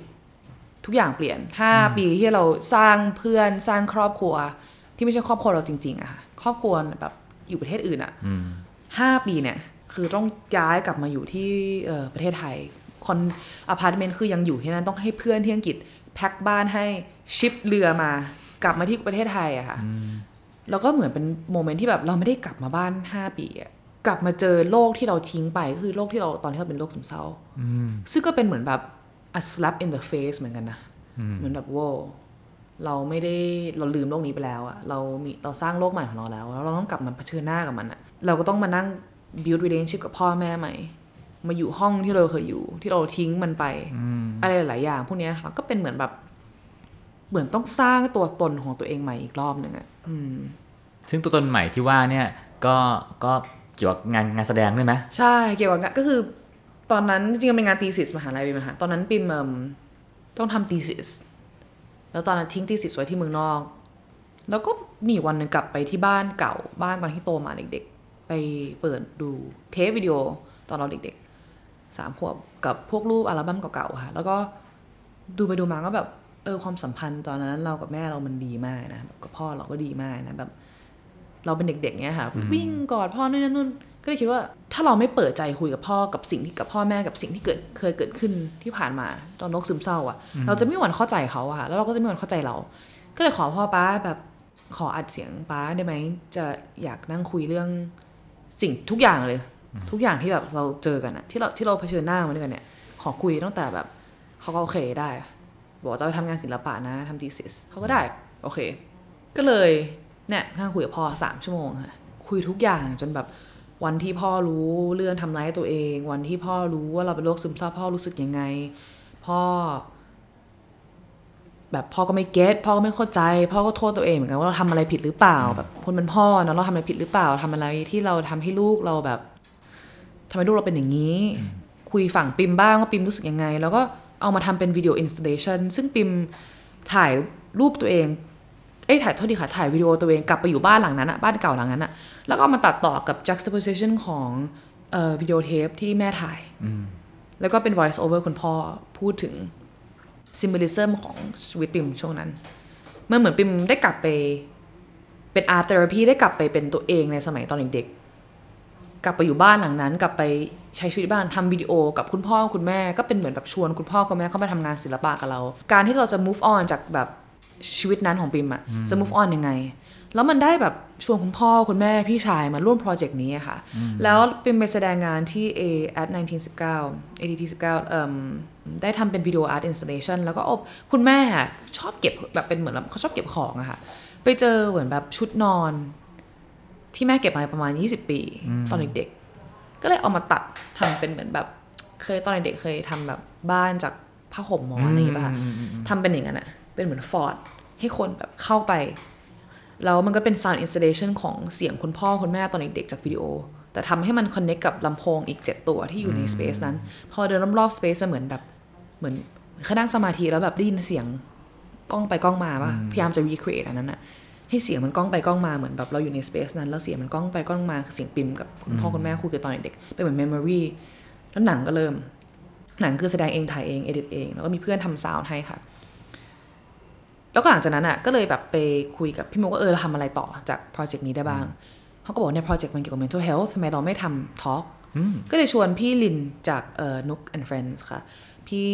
ทุกอย่างเปลี่ยนห้าปีที่เราสร้างเพื่อนสร้างครอบครัว ที่ไม่ใช่ครอบครัวเราจริง ๆอะค่ะครอบครัวแบบอยู่ประเทศอื่นอะอืมห้าปีเนี่ย คือต้องย้ายกลับมาอยู่ที่เอ่อประเทศไทยคนอพาร์ตเมนต์คือยังอยู่ที่นั่นต้องให้เพื่อนที่อังกฤษแพ็คบ้านให้ ship เรือมากลับมาที่ประเทศไทยอะค่ะอืมแล้วก็เหมือนเป็น moment ที่แบบเราไม่ได้กลับมาบ้าน5ปีอะกลับมาเจอโลกที่เราทิ้งไปก็คือโลกที่เราตอนที่เราเป็นโรคซึมเศร้าอืมซึ่งก็เป็นเหมือนแบบ a slap in the face เหมือนกันนะอืมเหมือนแบบโว้วเราไม่ได้เราลืมโลกนี้ไปแล้วอะเรามีเราสร้างโลกใหม่ของเราแล้วแล้วเราต้องกลับมาเผชิญหน้ากับมันอะเราก็ต้องมานั่ง build relationship กับพ่อแม่ใหม่ มาอยู่ห้องที่เราเคยอยู่ ที่เราทิ้งมันไปอืมอะไรหลายๆอย่าง พวกเนี้ยค่ะก็เป็นเหมือนแบบ เหมือนต้องสร้างตัวตนของตัวเองใหม่อีกรอบหนึ่งอะอืมซึ่งตัวตนใหม่ที่ว่าเนี่ยก็ก็เกี่ยวกับงานงานแสดงด้วยไหมใช่เกี่ยวกับงานก็คือ ตอนนั้นจริงๆเป็นงานตีสิสมหาลัยปิมอะค่ะตอนนั้นปิมเอิ่มต้องทำตีสิสแล้วตอนนั้นทิ้งตีสิสไว้ที่เมืองนอก แล้วก็มีอยู่วันหนึ่งกลับไปที่บ้านเก่าบ้านตอนที่โตมาเด็กๆ ไปเปิดดูเทปวิดีโอตอนเราเด็กๆสามขวบกับพวกรูปอัลบั้มเก่าๆค่ะ แล้วก็ดูไปดูมาก็แบบเออความสัมพันธ์ตอนนั้นเรากับแม่เรามันดีมากนะแบบกับพ่อเราก็ดีมากนะแบบ เราเป็นเด็กๆเนี้ยค่ะ วิ่งกอดพ่อนู่นนนนู่นก็เลยคิดว่าถ้าเราไม่เปิดใจคุยกับพ่อกับสิ่งที่กับพ่อแม่กับสิ่งที่เกิดเคยเกิดขึ้นที่ผ่านมา ตอนนกซึมเศร้าอะ เราจะไม่มีวันเข้าใจเขาอะค่ะแล้วเราก็จะไม่มีวันเข้าใจเรา ก็เลยขอพ่อป้าแบบขออัดเสียงป้าได้ไหมจะอยากนั่งคุยเรื่อง สิ่งทุกอย่างเลย ทุกอย่างที่แบบเราเจอกันอะที่เราที่เราเผชิญหน้ามาด้วยกันเนี่ย ขอคุยตั้งแต่แบบเขาก็โอเคได้ บอกจะไปทำงานศิลปะนะทำ thesis เขาก็ได้ โอเค ก็เลยเนี่ยนั่งคุยกับพ่อสามชั่วโมงค่ะคุยทุกอย่างจนแบบวันที่พ่อรู้เรื่องทำร้ายตัวเอง วันที่พ่อรู้ว่าเราเป็นโรคซึมเศร้าพ่อรู้สึกยังไง พ่อ แบบพ่อก็ไม่เก็ตพ่อก็ไม่เข้าใจ พ่อก็โทษตัวเองเหมือนกันว่าเราทำอะไรผิดหรือเปล่า แบบคนเป็นพ่อเนาะเราทำอะไรผิดหรือเปล่าทำอะไรที่เราทำให้ลูกเราแบบทำไมลูกเราเป็นอย่างนี้ คุยฝั่งปิมบ้างว่าปิมรู้สึกยังไง แล้วก็เอามาทำเป็น video installation ซึ่งปริมถ่ายรูปตัวเองเอ้ยถ่ายโทษดีค่ะถ่ายวิดีโอตัวเองกลับไปอยู่บ้านหลังนั้นอะบ้านเก่าหลังนั้นอะแล้วก็เอามาตัดต่อกับ juxtaposition ของเอ่อวิดีโอเทปที่แม่ถ่าย แล้วก็เป็น voice over คุณพ่อพูดถึง symbolism ของชีวิตปริมช่วงนั้นมันเหมือนปริมได้กลับไปเป็น art therapy ได้กลับไปเป็นตัวเองในสมัยตอนเด็กๆกลับไปอยู่บ้านหลังนั้น กลับไปใช้ชีวิตบ้านทำวิดีโอกับคุณพ่อคุณแม่ก็เป็นเหมือนแบบชวนคุณพ่อคุณแม่เข้ามาทำงานศิลปะกับเรา การที่เราจะ move on จากแบบชีวิตนั้นของปิมอะจะ move on ยังไง แล้วมันได้แบบชวนคุณพ่อคุณแม่พี่ชายมาร่วมโปรเจกต์นี้อะค่ะ แล้วปิมไปแสดงงานที่ A at 1919 ADT 19เอ่ม ได้ทำเป็นวิดีโออาร์ตอินส l เลชันแล้วก็อบคุณแม่อะชอบเก็บแบบเป็นเหมือนแบบเขาชอบเก็บของอะค่ะ ไปเจอเหมือนแบบชุดนอน ที่แม่เก็บมาประมาณ 20 ปี ตอนเด็กๆ ก็เลยเอามาตัดทำเป็นเหมือนแบบ เคยตอนเด็กๆเคยทำแบบบ้านจากผ้าห่มหมอนอะไรอย่างเงี้ยป่ะคะทำเป็นอย่างนั้นอะเป็นเหมือนฟอร์ดให้คนแบบเข้าไป แล้วมันก็เป็น sound installation ของเสียงคุณพ่อคุณแม่ตอนเด็กๆจากวิดีโอแต่ทำให้มัน connect กับลำโพงอีก 7 ตัวที่อยู่ใน space นั้น พอเดินรอบๆ space มันเหมือนแบบ เหมือนเขานั่งสมาธิแล้วแบบได้ยินเสียงกล้องไปกล้องมาป่ะพยายามจะ recreate อันนั้นอะให้เสียงมันกล้องไปกล้องมาเหมือนแบบเราอยู่ใน space นั้น แล้วเสียงมันก้องไปก้องมาคือเสียงปริมกับคุณพ่อคุณแม่คุยกันตอนเด็กๆเป็นเหมือน memory แล้วหนังก็เริ่ม หนังคือแสดงเองถ่ายเอง edit เอง แล้วก็มีเพื่อนทำ sound ให้ค่ะ แล้วก็หลังจากนั้นอะก็เลยแบบไปคุยกับพี่มุกว่าเออเราทำอะไรต่อจากโปรเจกต์นี้ได้บ้างเขาก็บอกในโปรเจกต์มันเกี่ยวกับ mental health ทำไมเราไม่ทำ talk ก็เลยชวนพี่ลินจากเอ่อ Nook and Friends ค่ะ พี่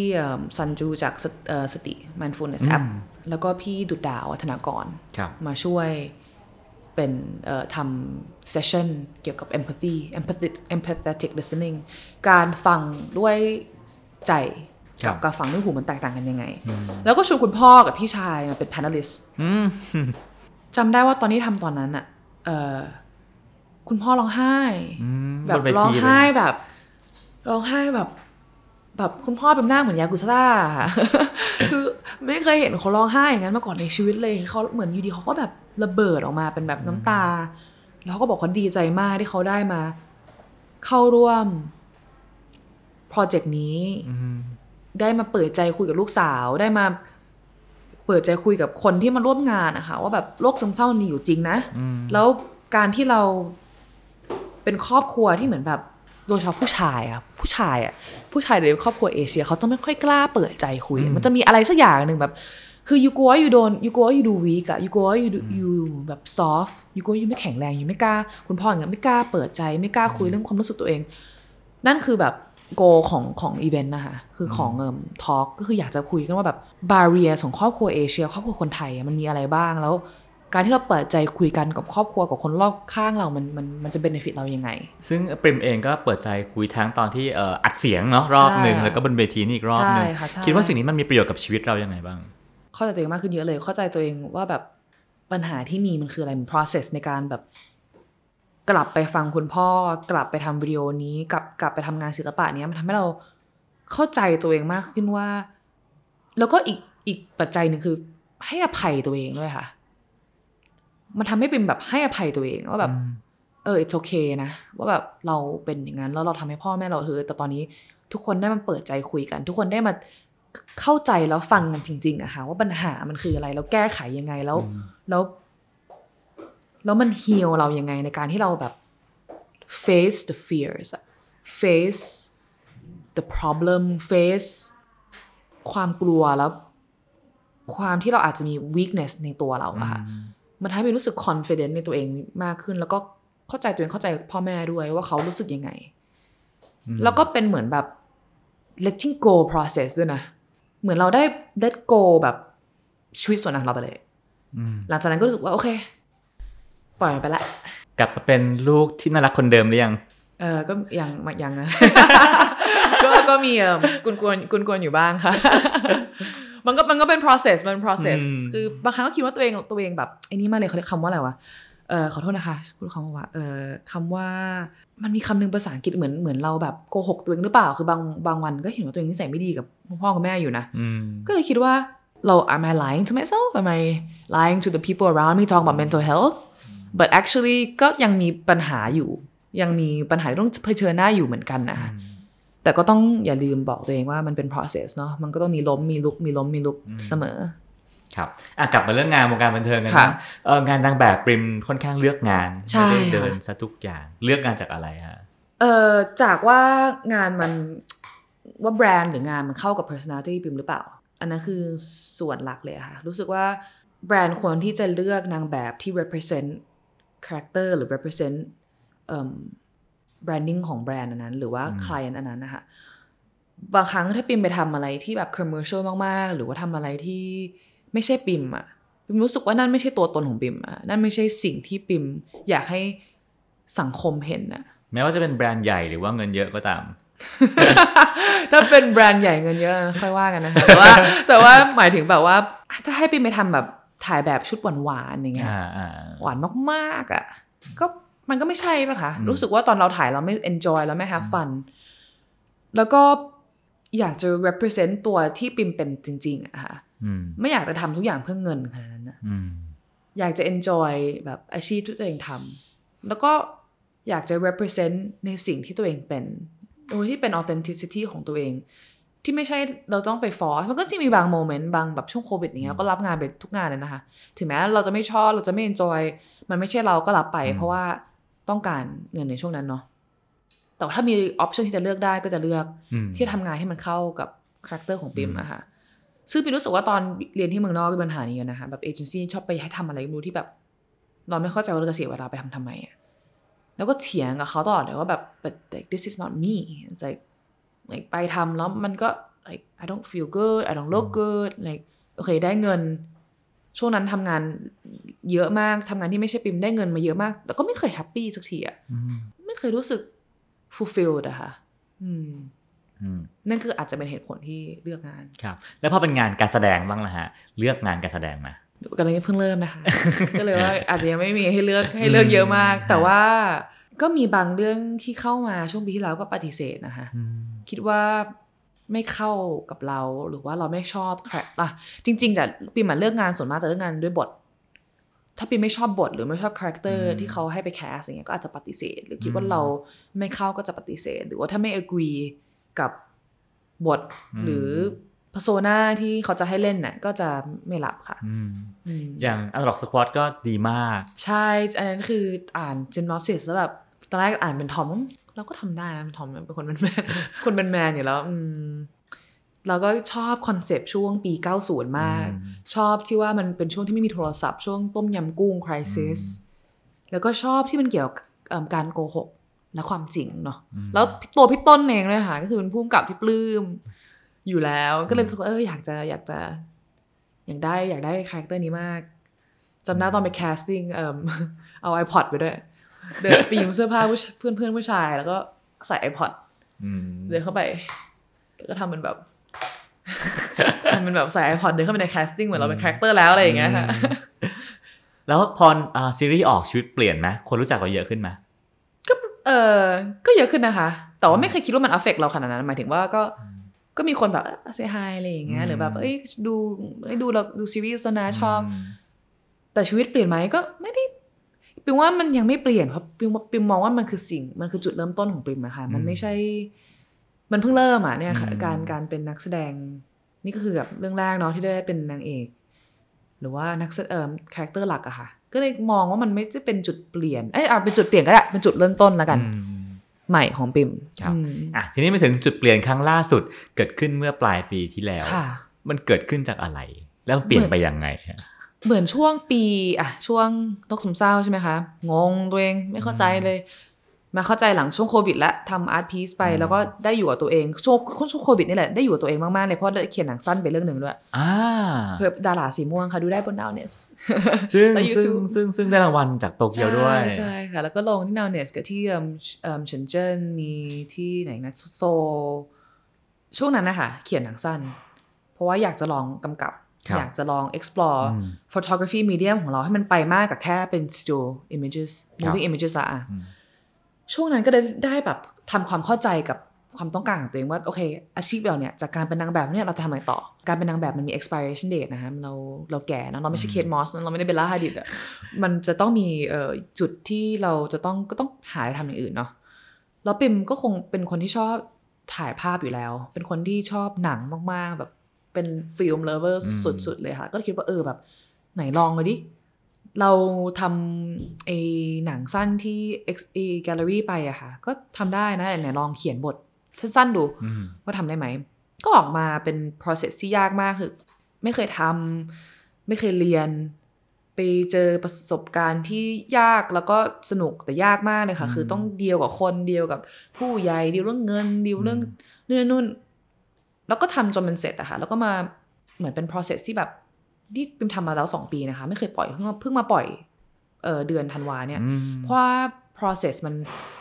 ซันจูจากสเอ่อสติ mindfulness app แล้วก็พี่ดุดดาวธนากรครับมาช่วยเป็นเอ่อทำเซสชั่นเกี่ยวกับ empathy empathetic empathetic listening การฟังด้วยใจครักับบการฟังด้วยหูมันแตกต่างกันยังไง แล้วก็ชวนคุณพ่อกับพี่ชายมาเป็น panelist จำได้ว่าตอนที่ทำตอนนั้นอะเอ่อคุณพ่อร้องไห้ แบบบนเวทีร้องไห้เลยแบบร้องไห้แบบ แบบคุณพ่อเป็นหน้าเหมือนยากุซ่าคือไม่เคยเห็นเขาร้องไห้อย่างนั้นมาก่อนในชีวิตเลยเขาเหมือนอยู่ดีเขาก็แบบระเบิดออกมาเป็นแบบน้ำตา แล้วเขาก็บอกเขาดีใจมากที่เขาได้มา เข้าร่วมโปรเจกต์นี้ได้มาเปิดใจคุยกับลูกสาวได้มา เปิดใจคุยกับคนที่มาร่วมงานนะคะว่าแบบโรคซึมเศร้ามีอยู่จริงนะแล้วการที่เราเป็นครอบครัวที่เหมือนแบบ โดยเฉพาะผู้ชายอะผู้ชายอะผู้ชายในครอบครัวเอเชียเขาต้องไม่ค่อยกล้าเปิดใจคุย มันจะมีอะไรสักอย่างหนึ่งแบบ คือ you กลัว you โดน you กลัว you ดู weak อะ you กลัว you you แบบ soft you กลัว you ไม่แข็งแรง you ไม่กล้า คุณพ่ออย่างเงี้ยไม่กล้าเปิดใจไม่กล้าคุยเรื่องความรู้สึกตัวเอง นั่นคือแบบ goal ของของอีเวนต์นะคะคือของเอ่ม talk ก็คืออยากจะคุยกันว่าแบบ barrier ของครอบครัวเอเชีย ครอบครัวคนไทยอะมันมีอะไรบ้างแล้ว การที่เราเปิดใจคุยกันกับครอบครัวกับคนรอบข้างเรามันมันมันจะเบนฟิตเรายังไง ซึ่งปริมเองก็เปิดใจคุยทั้งตอนที่เอ่ออัดเสียงเนาะรอบหนึ่งใช่แล้วก็บนเวทีนี่อีกรอบหนึ่งใช่ค่ะใช่คิดว่าสิ่งนี้มันมีประโยชน์กับชีวิตเรายังไงบ้าง เข้าใจตัวเองมากขึ้นเยอะเลย เข้าใจตัวเองว่าแบบปัญหาที่มีมันคืออะไรมัน process ในการแบบ กลับไปฟังคุณพ่อ กลับไปทำวิดีโอนี้กลับกลับไปทำงานศิลปะเนี้ยมันทำให้เราเข้าใจตัวเองมากขึ้นว่า แล้วก็อีกอีกปัจจัยหนึ่งคือให้อภัยตัวเองด้วยค่ะ มันทำให้เป็นแบบให้อภัยตัวเองว่าแบบเออ it's okay นะ ว่าแบบเราเป็นอย่างนั้น แล้วเราทำให้พ่อแม่เราเออแต่ตอนนี้ทุกคนได้มาเปิดใจคุยกัน ทุกคนได้มาเข้าใจแล้วฟังกันจริง ๆอะค่ะว่าปัญหามันคืออะไร แล้วแก้ไขยังไงแล้ว แล้วแล้วมัน heal เรายังไงในการที่เราแบบ face the fears อะ face the problem face ความกลัวแล้ว ความที่เราอาจจะมี weakness ในตัวเราอะค่ะ มันทำให้รู้สึก confident ในตัวเองมากขึ้น แล้วก็เข้าใจตัวเองเข้าใจพ่อแม่ด้วยว่าเขารู้สึกยังไง แล้วก็เป็นเหมือนแบบ letting go process ด้วยนะ เหมือนเราได้ let go แบบชีวิตส่วนนั้นของเราไปเลยหลังจากนั้นก็รู้สึกว่าโอเค ปล่อยมันไปละ กลับมาเป็นลูกที่น่ารักคนเดิมหรือยัง เออก็ยังยังนะก็ก็มีเออกวนกวนกวนกวนอยู่บ้างค่ะ มันก็มันก็เป็น process มัน process อืมคือบางครั้งก็คิดว่าตัวเองตัวเองแบบไอ้นี่มากเลยเขาเรียกคำว่าอะไรวะเออขอโทษนะคะพูดคำว่าเออคำว่ามันมีคำหนึ่งภาษาอังกฤษเหมือนเหมือนเราแบบโกหกตัวเองหรือเปล่า คือบางบางวันก็เห็นว่าตัวเองนิสัยไม่ดีกับพ่อกับแม่อยู่นะอืมก็เลยคิดว่าเรา am I lying to myself am I lying to the people around me talk about mental health but actually ก็ยังมีปัญหาอยู่ ยังมีปัญหาที่ต้องเผชิญหน้าอยู่เหมือนกันนะคะ แต่ก็ต้องอย่าลืมบอกตัวเองว่ามันเป็น process เนาะมันก็ต้องมีล้มมีลุกมีล้มมีลุกเสมอครับอะกลับมาเรื่องงานวงการบันเทิงกันค่ะนะเอองานนางแบบปริมค่อนข้างเลือกงานใช่ไม่ได้เดินค่ะซะทุกอย่างเลือกงานจากอะไรฮะเอ่อจากว่างานมันว่าแบรนด์หรืองานมันเข้ากับ personality ปิมหรือเปล่า อันนั้นคือส่วนหลักเลยอะค่ะ รู้สึกว่าแบรนด์ควรที่จะเลือกนางแบบที่ represent character หรือ represent เอ่อ branding ของแบรนด์อันนั้น หรือว่า client อันนั้นนะคะบางครั้งถ้าปิมไปทำอะไรที่แบบ commercial มาก ๆ หรือว่าทำอะไรที่ไม่ใช่ปิมอะปิมรู้สึกว่านั่นไม่ใช่ตัวตนของปิมอะนั่นไม่ใช่สิ่งที่ปิมอยากให้สังคมเห็นอะแม้ว่าจะเป็นแบรนด์ใหญ่หรือว่าเงินเยอะก็ตาม ถ้าเป็นแบรนด์ใหญ่เงินเยอะค่อยว่ากันนะคะแต่ว่า แต่ว่าหมายถึงแบบว่า ถ้าให้ปิมไปทำแบบถ่ายแบบชุดหวานๆอย่างเงี้ยอ่าอ่าหวานมากๆอะก็ มันก็ไม่ใช่ปะคะ รู้สึกว่าตอนเราถ่ายเราไม่ enjoy เราไม่ have fun แล้วก็อยากจะ represent ตัวที่ปิมเป็นจริงๆอะค่ะอืมไม่อยากจะทำทุกอย่างเพื่อเงินขนาดนั้นนะอืมอยากจะ enjoy แบบอาชีพที่ตัวเองทำแล้วก็อยากจะ represent ในสิ่งที่ตัวเองเป็นโดยที่เป็น authenticity ของตัวเอง ที่ไม่ใช่เราต้องไป force มันก็จะมีบางโมเมนต์บางแบบช่วงโควิดอย่างเงี้ยก็รับงานไปทุกงานเลยนะคะ ถึงแม้เราจะไม่ชอบเราจะไม่ enjoy มันไม่ใช่เราก็รับไป เพราะว่า ต้องการเงินในช่วงนั้นเนาะแต่ว่าถ้ามี option ที่จะเลือกได้ก็จะเลือกอืมที่จะทำงานที่มันเข้ากับคาแรคเตอร์ของปิมอะค่ะซึ่งปิมรู้สึกว่าตอนเรียนที่เมืองนอกก็มีปัญหานี้อยู่นะคะแบบเอเจนซี่ชอบไปให้ทำอะไรไม่รู้ที่แบบเราไม่เข้าใจว่าเราจะเสียเวลาไปทำทำไมอะแล้วก็เถียงกับเขาตลอดเลยว่าแบบ but like this is not me It's like like ไปทำแล้วมันก็ like I don't feel good I don't look good like โอเค ได้เงิน ช่วงนั้นทำงานเยอะมากทำงานที่ไม่ใช่ปิมได้เงินมาเยอะมาก แต่ก็ไม่เคยแฮปปี้สักทีอะไม่เคยรู้สึก fulfilled อะค่ะอืมอืมนั่นคืออาจจะเป็นเหตุผลที่เลือกงานครับ แล้วพอเป็นงานการแสดงบ้างล่ะฮะ เลือกงานการแสดงมากำลังจะเพิ่งเริ่มนะคะ ก็เลยว่าอาจจะยังไม่มีให้เลือกให้เลือกเยอะมาก แต่ว่าก็มีบางเรื่องที่เข้ามาช่วงปีที่แล้วก็ปฏิเสธนะคะ คิดว่า ไม่เข้ากับเราหรือว่าเราไม่ชอบคาแรคเตอร์อะจริงๆแต่ปิมเลือกงานส่วนมากจะเลือกงานด้วยบท ถ้าปิมไม่ชอบบทหรือไม่ชอบคาแรคเตอร์ที่เขาให้ไปแคสอย่างเงี้ยก็อาจจะปฏิเสธ หรือคิดว่าเราไม่เข้าก็จะปฏิเสธ หรือว่าถ้าไม่ agree กับบทหรือ persona ที่เขาจะให้เล่นน่ะก็จะไม่รับค่ะอืมอืมอย่างอันล็อกสควอตก็ดีมาก ใช่ อันนั้นคืออ่านจิมนอสิสแล้วแบบ ตอนแรกอ่านเป็นทอม เราก็ทำได้นะเป็นทอมเป็นคนเป็นแมนคนเป็นแมนอยู่แล้ว อืมเราก็ชอบคอนเซปต์ช่วงปี 90 มาก ชอบที่ว่ามันเป็นช่วงที่ไม่มีโทรศัพท์ช่วงต้มยำกุ้งคริสิสแล้วก็ชอบที่มันเกี่ยวกับเอิ่มการโกหกและความจริงเนาะแล้วตัวพี่ต้นเองเลยค่ะก็คือเป็นผู้กำกับที่ปลื้มอยู่แล้ว ก็เลยรู้สึกว่าเอออยากจะอยากจะ อยากได้อยากได้คาแรคเตอร์นี้มากจำได้ตอนไปแคสติ้งเอ่มเอา iPod ไปด้วย เดินไปยืมเสื้อผ้าผู้ชเพื่อนเพื่อนผู้ชาย แล้วก็ใส่ iPod อืมเดินเข้าไปแล้วก็ทำเป็นแบบทำเป็นแบบใส่ iPod เดินเข้าไปในแคสติ้งเหมือนเราเป็นคาแรคเตอร์แล้วอะไรอย่างเงี้ยค่ะแล้วพออ่าซีรีส์ออกชีวิตเปลี่ยนไหมคนรู้จักเราเยอะขึ้นไหมเออก็เยอะขึ้นนะคะ แต่ว่าไม่เคยคิดว่ามัน affect เราขนาดนั้น หมายถึงว่าก็ก็มีคนแบบเซฮายอะไรอย่างเงี้ยหรือแบบเอ้ยดูเอ้ยดูเราดูซีรีส์แล้วนะชอบ แต่ชีวิตเปลี่ยนไหมก็ไม่ได้ ปิมว่ามันยังไม่เปลี่ยนเพราะปิมว่าปิมมองว่ามันคือสิ่งมันคือจุดเริ่มต้นของปิมอะค่ะมันไม่ใช่ มันเพิ่งเริ่มอะเนี่ยค่ะการการเป็นนักแสดง นี่ก็คือแบบเรื่องแรกเนาะที่ได้เป็นนางเอก หรือว่านักแสเอ่อคาแรคเตอร์หลักอะค่ะ ก็เลยมองว่ามันไม่ได้เป็นจุดเปลี่ยนเอ้ยอะเป็นจุดเปลี่ยนก็ได้เป็นจุดเริ่มต้นแล้วกันอืมใหม่ของปิมครับอืมอะทีนี้มาถึงจุดเปลี่ยนครั้งล่าสุด เกิดขึ้นเมื่อปลายปีที่แล้วค่ะมันเกิดขึ้นจากอะไร แล้วมันเปลี่ยนไปยังไงฮะ เหมือนช่วงปิมอะช่วงนั้นซึมเศร้าใช่ไหมคะ งงตัวเองไม่เข้าใจเลย มาเข้าใจหลังช่วงโควิดและทำ art piece ไป แล้วก็ได้อยู่กับตัวเองช่วงช่วงโควิดนี่แหละได้อยู่กับตัวเองมากๆเลยเพราะได้เขียนหนังสั้นไปเรื่องหนึ่งด้วยอ่าเพื่อดาราสีม่วงค่ะดูได้บนดาวเนสซึ่งและซึ่ง YouTube ซึ่งซึ่งได้รางวัลจากโตเกียวด้วย ใช่ใช่ค่ะ แล้วก็ลงที่ n o w n e s กับที่เอิ่มเอิ่มเฉินเจิ้นมีที่ไหนนะโซลช่วงนั้นนะคะเขียนหนังสั้น เพราะว่าอยากจะลองกำกับครับ อยากจะลอง explore อืม photography medium ของเราให้มันไปมากกับแค่เป็น still images ครับ moving images ละอะอืมช่วงนั้นก็ได้ได้แบบทำความเข้าใจกับความต้องการของตัวเองว่า โอเค อาชีพเราเนี่ยจากการเป็นนางแบบเนี่ยเราจะทำอะไรต่อ การเป็นนางแบบมันมี expiration date นะคะเราเราแก่นะเราไม่ใช่ Kate Moss เราไม่ได้เป็น Bella Hadid อะมันจะต้องมีเอ่อจุดที่เราจะต้องก็ต้องหาอะไรทำอย่างอื่นเนาะแล้วปิมก็คงเป็นคนที่ชอบถ่ายภาพอยู่แล้ว เป็นคนที่ชอบหนังมากๆแบบ เป็น film lover สุด ๆ เลยค่ะ ก็คิดว่าเออแบบ ไหนลองเลยดิ เราทำไอ้หนังสั้นที่ X A Gallery ไปอะค่ะ ก็ทำได้นะไหนลองเขียนบทสั้นๆดูอืมว่าทำได้ไหม ก็ออกมาเป็น process ที่ยากมากคือ ไม่เคยทำไม่เคยเรียน ไปเจอประสบการณ์ที่ยากแล้วก็สนุกแต่ยากมากเลยค่ะ คือต้องเดียวกับคนเดียวกับผู้ใหญ่เดียวเรื่องเงินเดียวเรื่องนู่นนู่น แล้วก็ทำจนมันเสร็จอะค่ะแล้วก็มาเหมือนเป็น process ที่แบบที่เป็นทำมาแล้วสองปีนะคะ ไม่เคยปล่อยเพิ่งมาเพิ่งมาปล่อยเออเดือนธันวาเนี่ยอืมเพราะว่า process มัน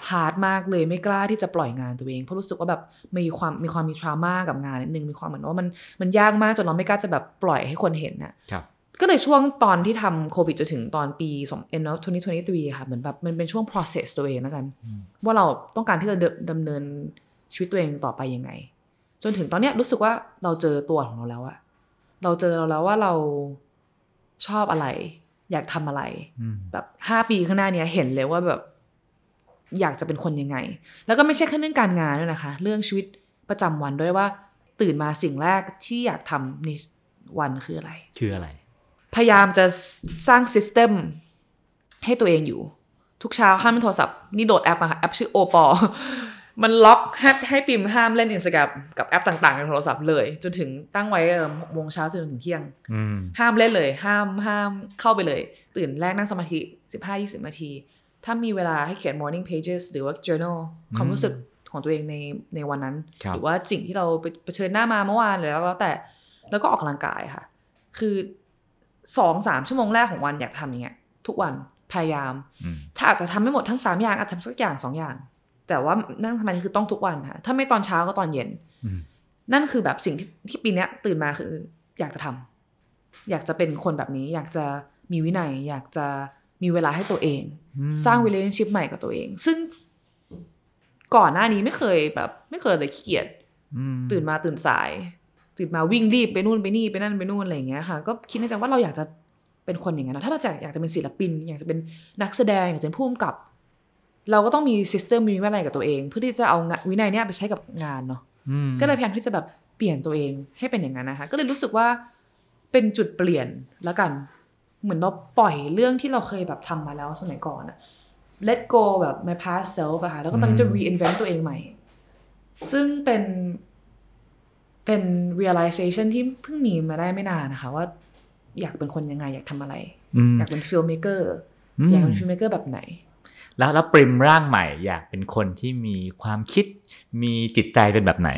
hard มากเลยไม่กล้าที่จะปล่อยงานตัวเองเพราะรู้สึกว่าแบบมีความมีความมี trauma กับงานนิดนึงมีความเหมือนว่ามันมันยากมากจนเราไม่กล้าจะแบบปล่อยให้คนเห็นน่ะครับก็เลยช่วงตอนที่ทำโควิดจนถึงตอนปี2 end of 2023 ค่ะเหมือนแบบมันเป็นช่วง process ตัวเองแล้วกัน ว่าเราต้องการที่จะเดินดำเนินชีวิตตัวเองต่อไปยังไง จนถึงตอนเนี้ยรู้สึกว่าเราเจอตัวของเราแล้วอะเราเจอเราแล้วว่าเราชอบอะไร อยากทำอะไรอืมแบบห้าปีข้างหน้าเนี้ยเห็นเลยว่าแบบ อยากจะเป็นคนยังไง แล้วก็ไม่ใช่แค่เรื่องการงานด้วยนะคะ เรื่องชีวิตประจำวันด้วยว่า ตื่นมาสิ่งแรกที่อยากทำในวันคืออะไร คืออะไร พยายามจะสร้างซิสเต็มให้ตัวเองอยู่ ทุกเช้าห้ามเล่นโทรศัพท์นี่โหลดแอปมาค่ะแอปชื่อโอปอ มันล็อกให้ให้ปิมห้ามเล่นอินสตาแกรมกับแอปต่างๆในโทรศัพท์เลย จนถึงตั้งไว้เออหกโมงเช้าจนถึงเที่ยงอืมห้ามเล่นเลย ห้ามห้ามเข้าไปเลย ตื่นแรกนั่งสมาธิ 15-20 นาที ถ้ามีเวลาให้เขียน morning pages หรือว่า journal ความรู้สึกของตัวเองในในวันนั้นครับหรือว่าสิ่งที่เราไปเผชิญหน้ามาเมื่อวานหรือแล้วแต่ แล้วก็ออกกำลังกายค่ะ คือสองสามชั่วโมงแรกของวันอยากทำอย่างเงี้ยทุกวันพยายามอืมถ้าอาจจะทำไม่หมดทั้งสามอย่างอาจจะทำสักอย่างสองอย่าง แต่ว่านั่งสมาธิคือต้องทุกวันค่ะถ้าไม่ตอนเช้าก็ตอนเย็นอืมนั่นคือแบบสิ่งที่ที่ปีเนี้ยตื่นมาคือ อยากจะทำอยากจะเป็นคนแบบนี้ อยากจะมีวินัย อยากจะมีเวลาให้ตัวเอง สร้าง relationship ใหม่กับตัวเอง ซึ่งก่อนหน้านี้ไม่เคยแบบ ไม่เคยเลยขี้เกียจอืมตื่นมาตื่นสาย ตื่นมาวิ่งรีบไปนู่นไปนี่ไปนั่นไปนู่นอะไรอย่างเงี้ยค่ะ ก็คิดในใจว่าเราอยากจะเป็นคนอย่างนั้นนะถ้าเราจะอยากจะเป็นศิลปิน อยากจะเป็นนักแสดงอยากจะเป็นผู้กำกับ เราก็ต้องมีซิสเต็มมีวินัยกับตัวเอง เพื่อที่จะเอางานวินัยเนี้ยไปใช้กับงานเนาะอืมก็เลยพยายามที่จะแบบเปลี่ยนตัวเองให้เป็นอย่างนั้นนะคะ ก็เลยรู้สึกว่าเป็นจุดเปลี่ยนแล้วกัน เหมือนเราปล่อยเรื่องที่เราเคยแบบทำมาแล้วสมัยก่อนอะ let go แบบ my past self อะค่ะแล้วก็ตอนนี้จะ reinvent ตัวเองใหม่ ซึ่งเป็นเป็น realization ที่เพิ่งมีมาได้ไม่นานนะคะ ว่าอยากเป็นคนยังไง อยากทำอะไรอืมอยากเป็น filmmaker อืมอยากเป็น filmmaker แบบไหน แล้วแล้วปริมร่างใหม่อยากเป็นคนที่มีความคิดมีจิตใจเป็นแบบไหน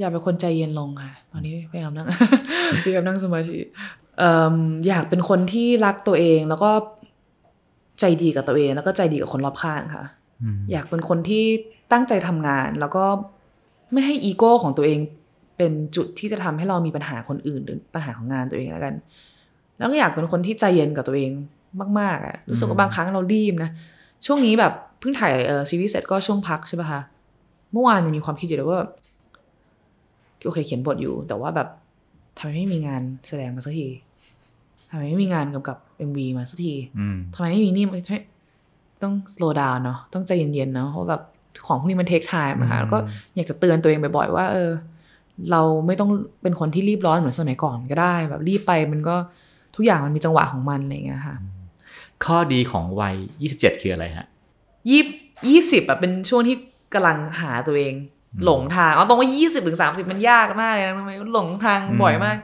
อยากเป็นคนใจเย็นลงค่ะ ตอนนี้พยายามนั่งพยายามนั่งสมาธิเอิ่มอยากเป็นคนที่รักตัวเองแล้วก็ใจดีกับตัวเองแล้วก็ใจดีกับคนรอบข้างค่ะอืมอยากเป็นคนที่ตั้งใจทำงานแล้วก็ไม่ให้อีโก้ของตัวเองเป็นจุดที่จะทำให้เรามีปัญหาคนอื่นหรือปัญหาของงานตัวเองแล้วกัน แล้วก็อยากเป็นคนที่ใจเย็นกับตัวเองมากๆอะรู้สึกว่าบางครั้งเรารีบนะ ช่วงนี้แบบเพิ่งถ่ายเออซีรีส์เสร็จก็ช่วงพักใช่ปะคะเมื่อวานยังมีความคิดอยู่เลยว่าแบบโอเคเขียนบทอยู่ แต่ว่าแบบทำไมไม่มีงานแสดงมาสักทีทำไมไม่มีงานกำกับ MV มาสักทีอืมทำไมไม่มีนี่มันต้อง slow down เนาะต้องใจเย็นๆเนาะเพราะแบบของพวกนี้มัน take time อะค่ะแล้วก็อยากจะเตือนตัวเองบ่อยๆว่า เออ เราไม่ต้องเป็นคนที่รีบร้อนเหมือนสมัยก่อนก็ได้ แบบรีบไปมันก็ทุกอย่างมันมีจังหวะของมันอะไรอย่างเงี้ยค่ะ ข้อดีของวัย 27 คืออะไรฮะยี่ยี่สิบอะเป็นช่วงที่กำลังหาตัวเอง หลงทางเอาตรงว่ายี่สิบถึงสามสิบมันยากมากเลยนะทำไมหลงทางบ่อยมาก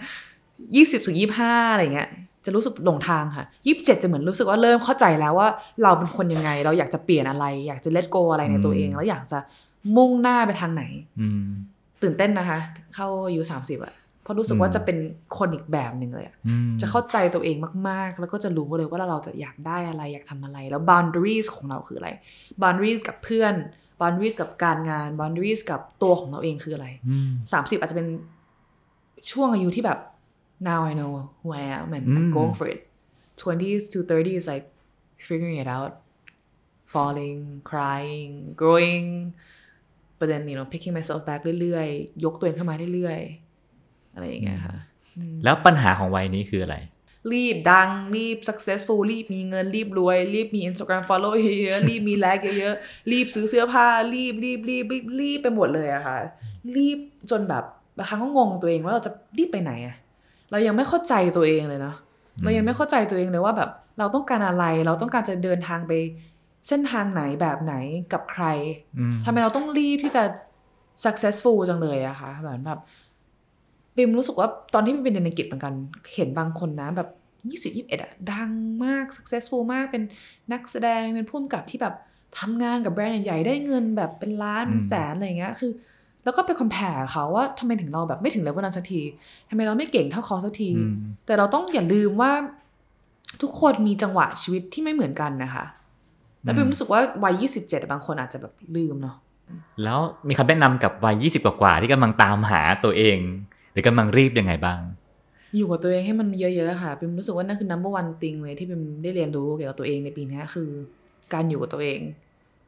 ยี่สิบถึงยี่ห้าอะไรเงี้ย จะรู้สึกหลงทางค่ะยี่สิบเจ็ดจะเหมือนรู้สึกว่าเริ่มเข้าใจแล้วว่า เราเป็นคนยังไง เราอยากจะเปลี่ยนอะไร อยากจะ let go อะไรในตัวเอง แล้วอยากจะมุ่งหน้าไปทางไหนอืมตื่นเต้นนะคะ เข้าอายุสามสิบอะ เพราะรู้สึกว่าจะเป็นคนอีกแบบหนึ่งเลยอะอืมจะเข้าใจตัวเองมากๆ แล้วก็จะรู้เลยว่าเราจะอยากได้อะไรอยากทำอะไร แล้ว boundaries ของเราคืออะไร boundaries กับเพื่อน boundaries กับการงาน boundaries กับตัวของเราเองคืออะไรอืมสามสิบอาจจะเป็นช่วงอายุที่แบบ now I know who I am and อืม I'm going for it 20s to 30s is like figuring it out falling crying growing but then you know picking myself back เรื่อยๆ ยกตัวเองขึ้นมาเรื่อยๆ อะไรอย่างเงี้ยค่ะ แล้วปัญหาของวัยนี้คืออะไร รีบดัง รีบ successful รีบมีเงินรีบรวย รีบมี Instagram follow เยอะๆรีบมีไลค์เยอะๆรีบซื้อเสื้อผ้า รีบรีบรีบรีบรีบไปหมดเลยอะค่ะ รีบจนแบบบางครั้งก็งงตัวเองว่าเราจะรีบไปไหนอะเรายังไม่เข้าใจตัวเองเลยเนาะเรายังไม่เข้าใจตัวเองเลยว่าแบบเราต้องการอะไรเราต้องการจะเดินทางไป เส้นทางไหนแบบไหนกับใครอืมทำไมเราต้องรีบที่จะ successful จังเลยอะคะแบบแบบ บิมรู้สึกว่าตอนที่บิมเป็นเรียนอังกฤษเหมือนกัน เห็นบางคนนะแบบยี่สิบยี่สิบเอ็ดอะดังมาก successful มากเป็นนักแสดงเป็นผู้กำกับที่แบบทำงานกับแบรนด์ใหญ่ๆได้เงินแบบเป็นล้านเป็นแสนอะไรอย่างเงี้ยคือ แล้วก็ไป compare เขาว่าทำไมถึงเราแบบไม่ถึงเลเวลนั้นสักทีทำไมเราไม่เก่งเท่าเขาสักทีอืมแต่เราต้องอย่าลืมว่า ทุกคนมีจังหวะชีวิตที่ไม่เหมือนกันนะคะ แล้วบิมรู้สึกว่าวัยยี่สิบเจ็ดบางคนอาจจะแบบลืมเนาะแล้วมีคำแนะนำกับวัย20กว่าๆที่กำลังตามหาตัวเอง หรือกำลังรีบยังไงบ้าง อยู่กับตัวเองให้มันเยอะๆค่ะปิมรู้สึกว่านั่นคือ number one thing เลยที่ปิมได้เรียนรู้เกี่ยวกับตัวเองในปีนี้คือ การอยู่กับตัวเอง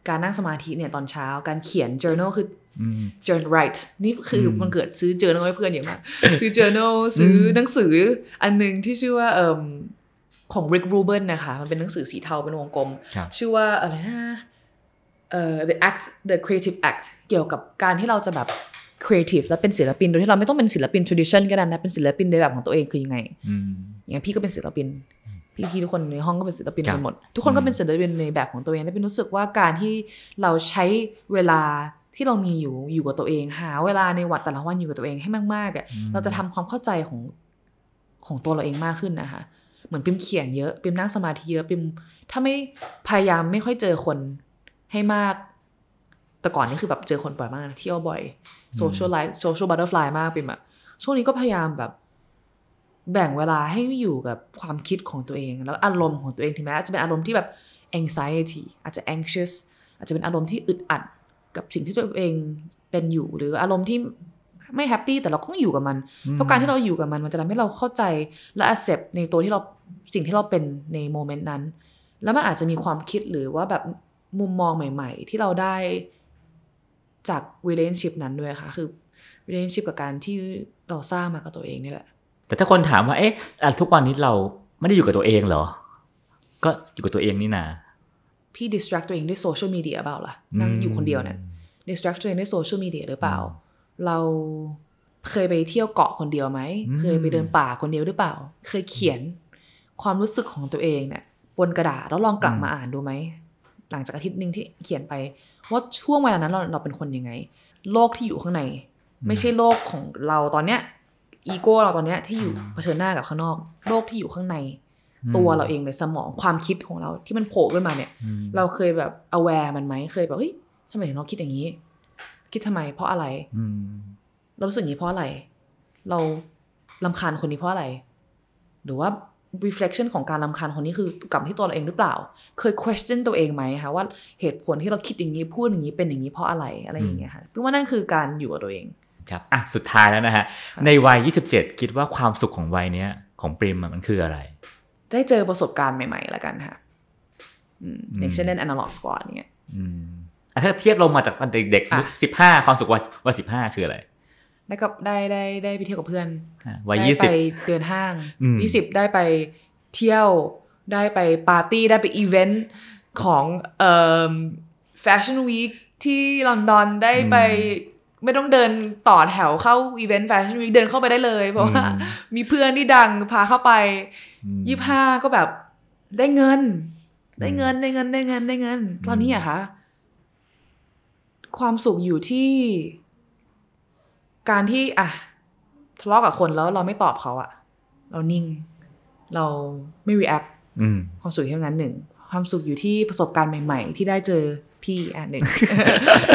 การนั่งสมาธิเนี่ยตอนเช้า การเขียน journal คืออืม journal write นี่คืออมันเกิดซื้อ journal ให้เพื่อนเยอะมากซื้อ journal ซื้อหนังสืออันหนึ่งที่ชื่อว่าเอ่มของ Rick Rubin นะคะ มันเป็นหนังสือสีเทาเป็นวงกลมครับชื่อว่าอะไรนะเอ่อ the act the creative act เกี่ยวกับการที่เราจะแบบ creative และเป็นศิลปินโดยที่เราไม่ต้องเป็นศิลปิน tradition ก็ได้นะเป็นศิลปินในแบบของตัวเองคือยังไงอืมอย่างเงี้ยพี่ก็เป็นศิลปินพี่ๆทุกคนในห้องก็เป็นศิลปินครับกันหมด ทุกคนก็เป็นศิลปินในแบบของตัวเองและเป็นรู้สึกว่าการที่เราใช้เวลาที่เรามีอยู่อยู่กับตัวเอง หาเวลาในวัดแต่ละวันอยู่กับตัวเองให้มากๆอะเราจะทำความเข้าใจของของตัวเราเองมากขึ้นนะคะเหมือนปิมเขียนเยอะปิมนั่งสมาธิเยอะปิมถ้าไม่พยายามไม่ค่อยเจอคนให้มาก แต่ก่อนนี่คือแบบเจอคนบ่อยมากนะเที่ยวบ่อย social life social butterfly มากปิมอะช่วงนี้ก็พยายามแบบ แบ่งเวลาให้อยู่กับความคิดของตัวเอง แล้วอารมณ์ของตัวเองถึงแม้อาจจะเป็นอารมณ์ที่แบบ anxiety อาจจะ anxious อาจจะเป็นอารมณ์ที่อึดอัดกับสิ่งที่ตัวเองเป็นอยู่ หรืออารมณ์ที่ไม่แฮปปี้แต่เราก็ต้องอยู่กับมัน เพราะการที่เราอยู่กับมันมันจะทำให้เราเข้าใจและ accept ในตัวที่เราสิ่งที่เราเป็นในโมเมนต์นั้น แล้วมันอาจจะมีความคิดหรือว่าแบบมุมมองใหม่ ๆ ที่เราได้ จาก relationship นั้นด้วยค่ะ คือ relationship กับการที่เราสร้างมากับตัวเองนี่แหละ แต่ถ้าคนถามว่าเอ๊ะอะทุกวันนี้เราไม่ได้อยู่กับตัวเองเหรอ ก็อยู่กับตัวเองนี่นาพี่ distract ตัวเองด้วยโซเชียลมีเดียเปล่าล่ะนั่งอยู่คนเดียวเนี่ย distract ตัวเองด้วยโซเชียลมีเดียหรือเปล่า เราเคยไปเที่ยวเกาะคนเดียวไหม เคยไปเดินป่าคนเดียวหรือเปล่า เคยเขียนความรู้สึกของตัวเองเนี่ยบนกระดาษแล้วลองกลับมาอ่านดูไหม หลังจากอาทิตย์หนึ่งที่เขียนไป ว่าช่วงเวลานั้นเราเราเป็นคนยังไง โลกที่อยู่ข้างใน ไม่ใช่โลกของเราตอนเนี้ยอีโก้เราตอนเนี้ยที่อยู่เผชิญหน้ากับข้างนอก โลกที่อยู่ข้างใน ตัวเราเองเลยสมองความคิดของเราที่มันโผล่ขึ้นมาเนี่ย เราเคยแบบ aware มันไหมเคยแบบเฮ้ยทำไมถึงเราคิดอย่างนี้ คิดทำไม เพราะอะไรอืมเรารู้สึกอย่างนี้เพราะอะไร เราลำคาญคนนี้เพราะอะไร หรือว่า reflection ของการลำคาญคนนี้คือกลับมาที่ตัวเราเองหรือเปล่า เคย question ตัวเองไหมคะว่าเหตุผลที่เราคิดอย่างนี้พูดอย่างนี้เป็นอย่างนี้เพราะอะไรอะไรอย่างเงี้ยค่ะพี่ว่านั่นคือการอยู่กับตัวเองครับอะสุดท้ายแล้วนะฮะในวัย 27 คิดว่าความสุขของวัยเนี้ยของปริมอะมันคืออะไร ได้เจอประสบการณ์ใหม่ๆแล้วกันค่ะอืมอย่างเช่นเล่น analog squad เนี่ยอืมอะถ้าเทียบลงมาจากตอนเด็กอะๆสิบห้าความสุขวัยวัยสิบห้าคืออะไร ได้กับได้ได้ได้ไปเที่ยวกับเพื่อนอะวัยได้ยี่ไปสิบเดินห้างอืมยี่สิบได้ไปเที่ยวได้ไปปาร์ตี้ได้ไปอีเวนต์ของเอ่อแฟชั่นวีคที่ลอนดอนได้ไปไม่ต้องเดินต่อแถวเข้าอีเวนต์แฟชั่นวีคเดินเข้าไปได้เลย เพราะว่ามีเพื่อนที่ดังพาเข้าไปยี่ห้าก็แบบได้เงิน ได้เงินได้เงินได้เงินได้เงิน ตอนนี้อะคะความสุขอยู่ที่ การที่อะทะเลาะกับคนแล้วเราไม่ตอบเขาอะเรานิ่ง เราไม่ react อืมความสุขอยู่ที่ตรงนั้นหนึ่ง ความสุขอยู่ที่ประสบการณ์ใหม่ ๆ ที่ได้เจอพี่อันหนึ่ง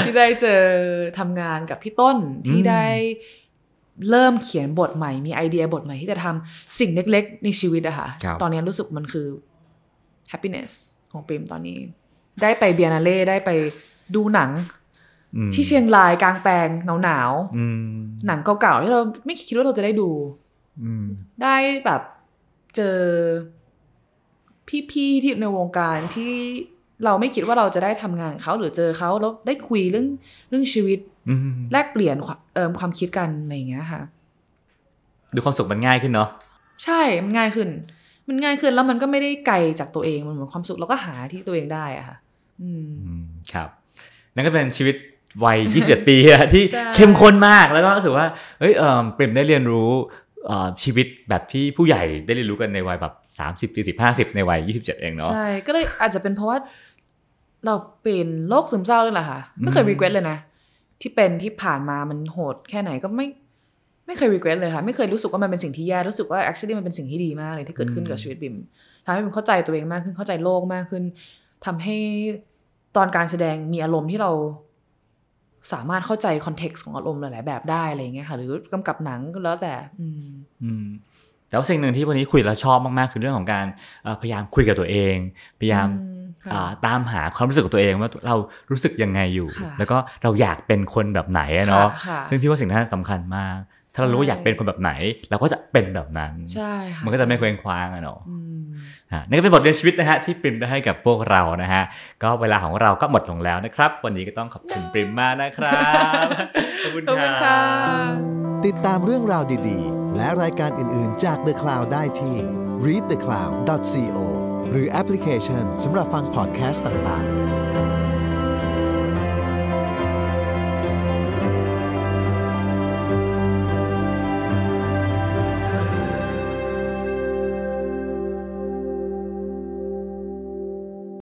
ที่ได้เจอทำงานกับพี่ต้นที่ได้เริ่มเขียนบทใหม่ มีไอเดียบทใหม่ที่จะทำสิ่งเล็ก ๆ ในชีวิตอะค่ะครับตอนนี้รู้สึกมันคือ happiness ของปริมตอนนี้ ได้ไปเบียนาเล่ได้ไปดูหนังอืม ที่เชียงรายกลางแปลงหนาวๆอืมหนังเก่าๆที่เราไม่คิดว่าเราจะได้ดูอืมได้แบบเจอพี่ๆที่ในวงการที่เราไม่คิดว่าเราจะได้ทำงานกับเขาหรือเจอเขาแล้วได้คุยเรื่องเรื่องชีวิตอืมแลกเปลี่ยนความเอิมความคิดกันอะไรอย่างเงี้ยค่ะ ดูความสุขมันง่ายขึ้นเนาะใช่มันง่ายขึ้น มันง่ายขึ้นแล้วมันก็ไม่ได้ไกลจากตัวเองมันเหมือนความสุขเราก็หาที่ตัวเองได้อะค่ะ อืมอืมครับ นั่นก็เป็นชีวิต วัย 21 ปีอะที่ใช่เข้มข้นมากแล้วก็รู้สึกว่าเอ้ยเออเปรมได้เรียนรู้เอ่อชีวิตแบบที่ผู้ใหญ่ได้เรียนรู้กันในวัยแบบ 30 40 50 ในวัย 27 เองเนาะใช่ก็เลยอาจจะเป็นเพราะว่าเราเป็นโรคซึมเศร้าด้วยแหละค่ะ ไม่เคยอืม regret เลยนะ ที่เป็นที่ผ่านมามันโหดแค่ไหนก็ไม่ไม่เคย regret เลยค่ะ ไม่เคยรู้สึกว่ามันเป็นสิ่งที่แย่รู้สึกว่า actually มันเป็นสิ่งที่ดีมากเลยที่เกิดขึ้นกับชีวิตบิมทำให้บิมเข้าใจตัวเองมากขึ้นเข้าใจโลกมากขึ้นทำให้ตอนการแสดงมีอารมณ์ที่เรา สามารถเข้าใจคอนเท็กซ์ของอารมณ์หลายๆแบบได้อะไรอย่างเงี้ยค่ะ หรือกำกับหนังก็แล้วแต่อืมอืมแต่ว่าสิ่งหนึ่งที่วันนี้คุยแล้วชอบมาก ๆ คือเรื่องของการเอ่อพยายามคุยกับตัวเอง พยายามอืมค่ะอ่าตามหาความรู้สึกของตัวเองว่าเรารู้สึกยังไงอยู่ค่ะแล้วก็เราอยากเป็นคนแบบไหนอะเนาะค่ะค่ะซึ่งพี่ว่าสิ่งนั้นสำคัญมาก ถ้าเรารู้ว่าใช่อยากเป็นคนแบบไหน เราก็จะเป็นแบบนั้นใช่ค่ะมันก็จะไม่เคว้งคว้างอะเนาะอืมฮะนี่ก็เป็นบทเรียนชีวิตนะฮะที่ปริมได้ให้กับพวกเรานะฮะก็เวลาของเราก็หมดลงแล้วนะครับ วันนี้ก็ต้องขอบคุณปริมมากนะครับขอบคุณขอบคุณค่ะติดตามเรื่องราวดีๆ และรายการอื่นๆจาก The Cloud ได้ที่ readthecloud.co หรือแอปพลิเคชันสำหรับฟังพอดแคสต์ต่างๆ